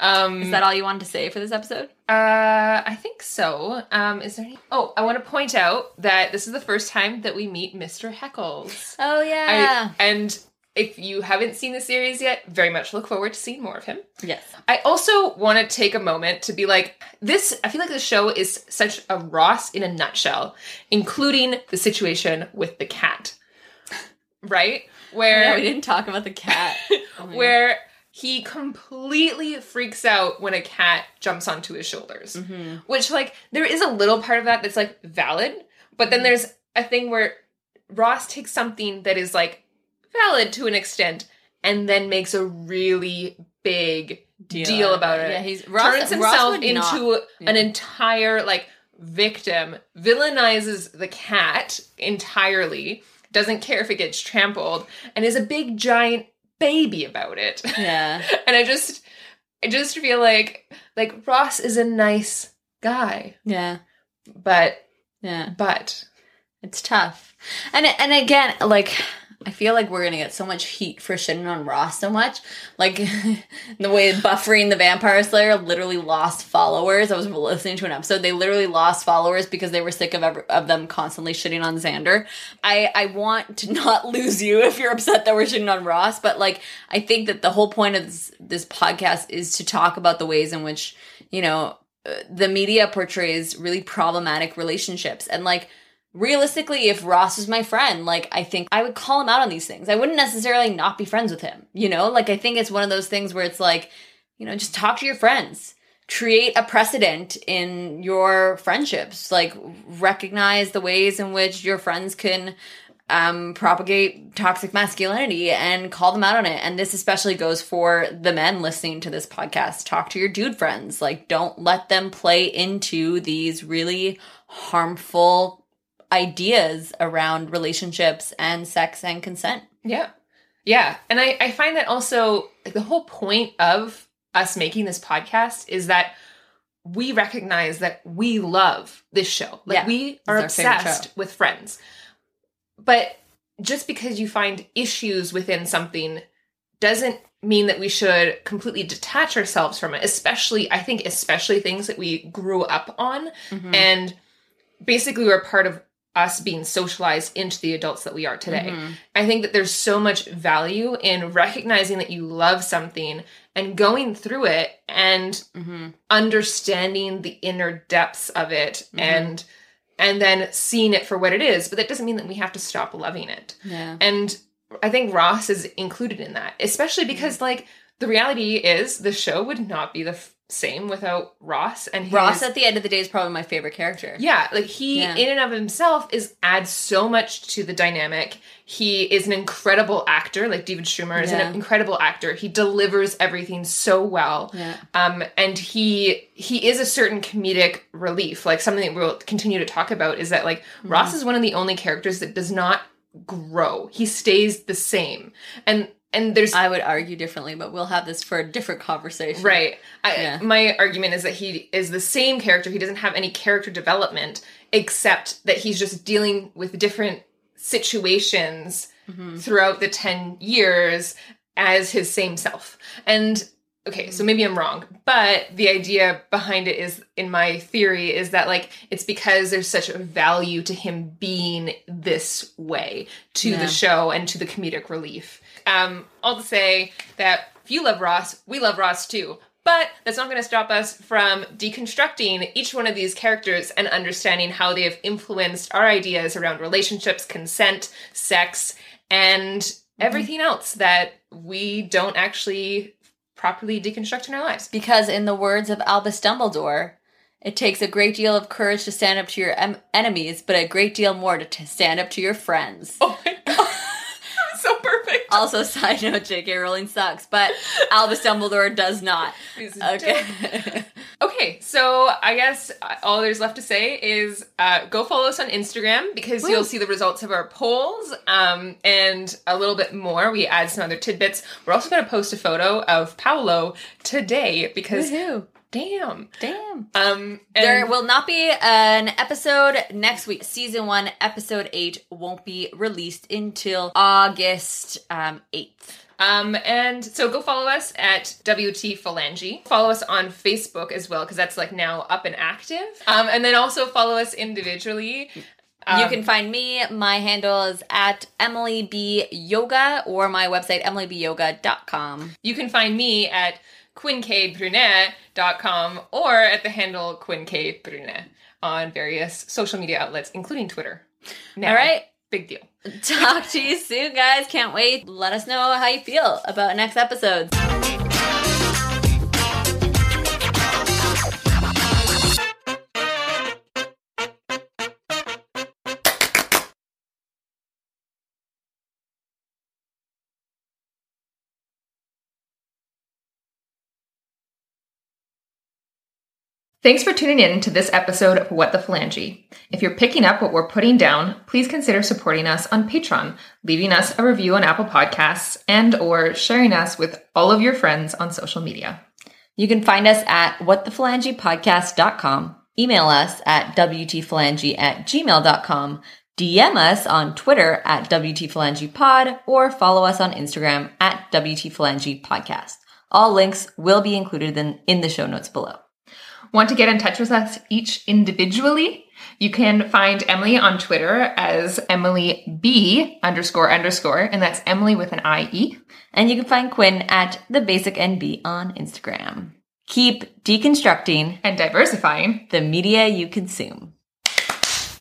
[SPEAKER 1] um
[SPEAKER 2] Is that all you wanted to say for this episode?
[SPEAKER 1] Uh, I think so. Um, is there any? Oh, I want to point out that this is the first time that we meet Mr. Heckles.
[SPEAKER 2] Oh yeah.
[SPEAKER 1] I, and if you haven't seen the series yet, very much look forward to seeing more of him.
[SPEAKER 2] yes.
[SPEAKER 1] I also want to take a moment to be like, this, I feel like the show is such a Ross in a nutshell, including the situation with the cat. Right? Where
[SPEAKER 2] Yeah, we didn't talk about the cat. Oh
[SPEAKER 1] where he completely freaks out when a cat jumps onto his shoulders.
[SPEAKER 2] hmm
[SPEAKER 1] Which, like, there is a little part of that that's like valid, but then there's a thing where Ross takes something that is like valid to an extent and then makes a really big deal, about it.
[SPEAKER 2] Yeah, he's Ross,
[SPEAKER 1] turns himself into
[SPEAKER 2] not-
[SPEAKER 1] an entire like victim, villainizes the cat entirely, doesn't care if it gets trampled, and is a big giant baby about it.
[SPEAKER 2] yeah.
[SPEAKER 1] and I just I just feel like like Ross is a nice guy,
[SPEAKER 2] Yeah.
[SPEAKER 1] but
[SPEAKER 2] Yeah.
[SPEAKER 1] but
[SPEAKER 2] It's tough. And and again, like I feel like we're gonna get so much heat for shitting on Ross so much. Like the way buffering the Vampire Slayer literally lost followers. I was listening to an episode. They literally lost followers because they were sick of ever, of them constantly shitting on Xander. I I want to not lose you if you're upset that we're shitting on Ross, but like I think that the whole point of this, this podcast is to talk about the ways in which you know uh, the media portrays really problematic relationships and like realistically if ross was my friend like i think i would call him out on these things i wouldn't necessarily not be friends with him you know like i think it's one of those things where it's like you know just talk to your friends create a precedent in your friendships like recognize the ways in which your friends can um, propagate toxic masculinity and call them out on it. And this especially goes for the men listening to this podcast. Talk to your dude friends. Like, don't let them play into these really harmful ideas around relationships and sex and consent.
[SPEAKER 1] yeah. Yeah. And I, I find that also like the whole point of us making this podcast is that we recognize that we love this show. Like
[SPEAKER 2] Yeah.
[SPEAKER 1] we are
[SPEAKER 2] It's our favorite
[SPEAKER 1] obsessed with friends. But just because you find issues within something doesn't mean that we should completely detach ourselves from it, especially, I think, especially things that we grew up on
[SPEAKER 2] Mhm.
[SPEAKER 1] and basically we're part of us being socialized into the adults that we are today.
[SPEAKER 2] Mhm.
[SPEAKER 1] I think that there's so much value in recognizing that you love something and going through it and
[SPEAKER 2] Mhm.
[SPEAKER 1] understanding the inner depths of it
[SPEAKER 2] Mhm.
[SPEAKER 1] and and then seeing it for what it is but that doesn't mean that we have to stop loving it
[SPEAKER 2] Yeah.
[SPEAKER 1] and i think ross is included in that especially because like the reality is the show would not be the f- same without Ross and his,
[SPEAKER 2] Ross at the end of the day is probably my favorite character.
[SPEAKER 1] yeah, like he
[SPEAKER 2] Yeah.
[SPEAKER 1] in and of himself is adds so much to the dynamic. He is an incredible actor, like David Schwimmer is
[SPEAKER 2] Yeah.
[SPEAKER 1] an incredible actor. He delivers everything so well.
[SPEAKER 2] Yeah.
[SPEAKER 1] Um, and he he is a certain comedic relief. Like something that we'll continue to talk about is that like
[SPEAKER 2] Mm-hmm.
[SPEAKER 1] Ross is one of the only characters that does not grow. He stays the same. And and there's
[SPEAKER 2] I would argue differently, but we'll have this for a different conversation.
[SPEAKER 1] Right. I,
[SPEAKER 2] Yeah.
[SPEAKER 1] My argument is that he is the same character. He doesn't have any character development except that he's just dealing with different situations
[SPEAKER 2] Mm-hmm.
[SPEAKER 1] throughout the 10 years as his same self. And okay, so maybe I'm wrong, but the idea behind it is in my theory is that like it's because there's such a value to him being this way to
[SPEAKER 2] Yeah.
[SPEAKER 1] the show and to the comedic relief. Um all to say that if you love Ross, we love Ross too. But that's not going to stop us from deconstructing each one of these characters and understanding how they have influenced our ideas around relationships, consent, sex, and everything else that we don't actually properly deconstruct in our lives.
[SPEAKER 2] Because, in the words of Albus Dumbledore, it takes a great deal of courage to stand up to your em- enemies, but a great deal more to t- stand up to your friends.
[SPEAKER 1] Oh my god. so perfect.
[SPEAKER 2] Also, side note, J.K. Rowling sucks, but Albus Dumbledore does not. Okay.
[SPEAKER 1] Okay, so I guess uh, all there's left to say is uh, go follow us on Instagram because
[SPEAKER 2] Woo.
[SPEAKER 1] you'll see the results of our polls um, and a little bit more. We add some other tidbits. We're also going to post a photo of Paolo today because
[SPEAKER 2] Woohoo.
[SPEAKER 1] Damn.
[SPEAKER 2] Damn.
[SPEAKER 1] Um, and
[SPEAKER 2] There will not be an episode next week. Season one, episode eight, won't be released until August um, 8th.
[SPEAKER 1] Um, and so go follow us at WT Phalange. Follow us on Facebook as well, because that's like now up and active. Um, and then also follow us individually.
[SPEAKER 2] you
[SPEAKER 1] Um,
[SPEAKER 2] can find me. My handle is at Emily B Yoga or my website, emilyByoga.com.
[SPEAKER 1] You can find me at quincadebrunet.com or at the handle quincadebrunet on various social media outlets, including Twitter. Now,
[SPEAKER 2] All right.
[SPEAKER 1] Big deal.
[SPEAKER 2] Talk to you soon, guys. Can't wait. Let us know how you feel about next episodes.
[SPEAKER 1] Thanks for tuning in to this episode of What the Phalange. If you're picking up what we're putting down, please consider supporting us on Patreon, leaving us a review on Apple Podcasts, and or sharing us with all of your friends on social media.
[SPEAKER 2] You can find us at whatthephalangepodcast.com, email us at wtphalange at gmail.com, DM us on Twitter at wtphalangepod, or follow us on Instagram at wtphalangepodcast. All links will be included in, in the show notes below.
[SPEAKER 1] Want to get in touch with us each individually? You can find Emily on Twitter as Emily B underscore underscore, and that's Emily with an IE.
[SPEAKER 2] And you can find Quinn at the Basic NB on Instagram. Keep deconstructing
[SPEAKER 1] And diversifying
[SPEAKER 2] the media you consume.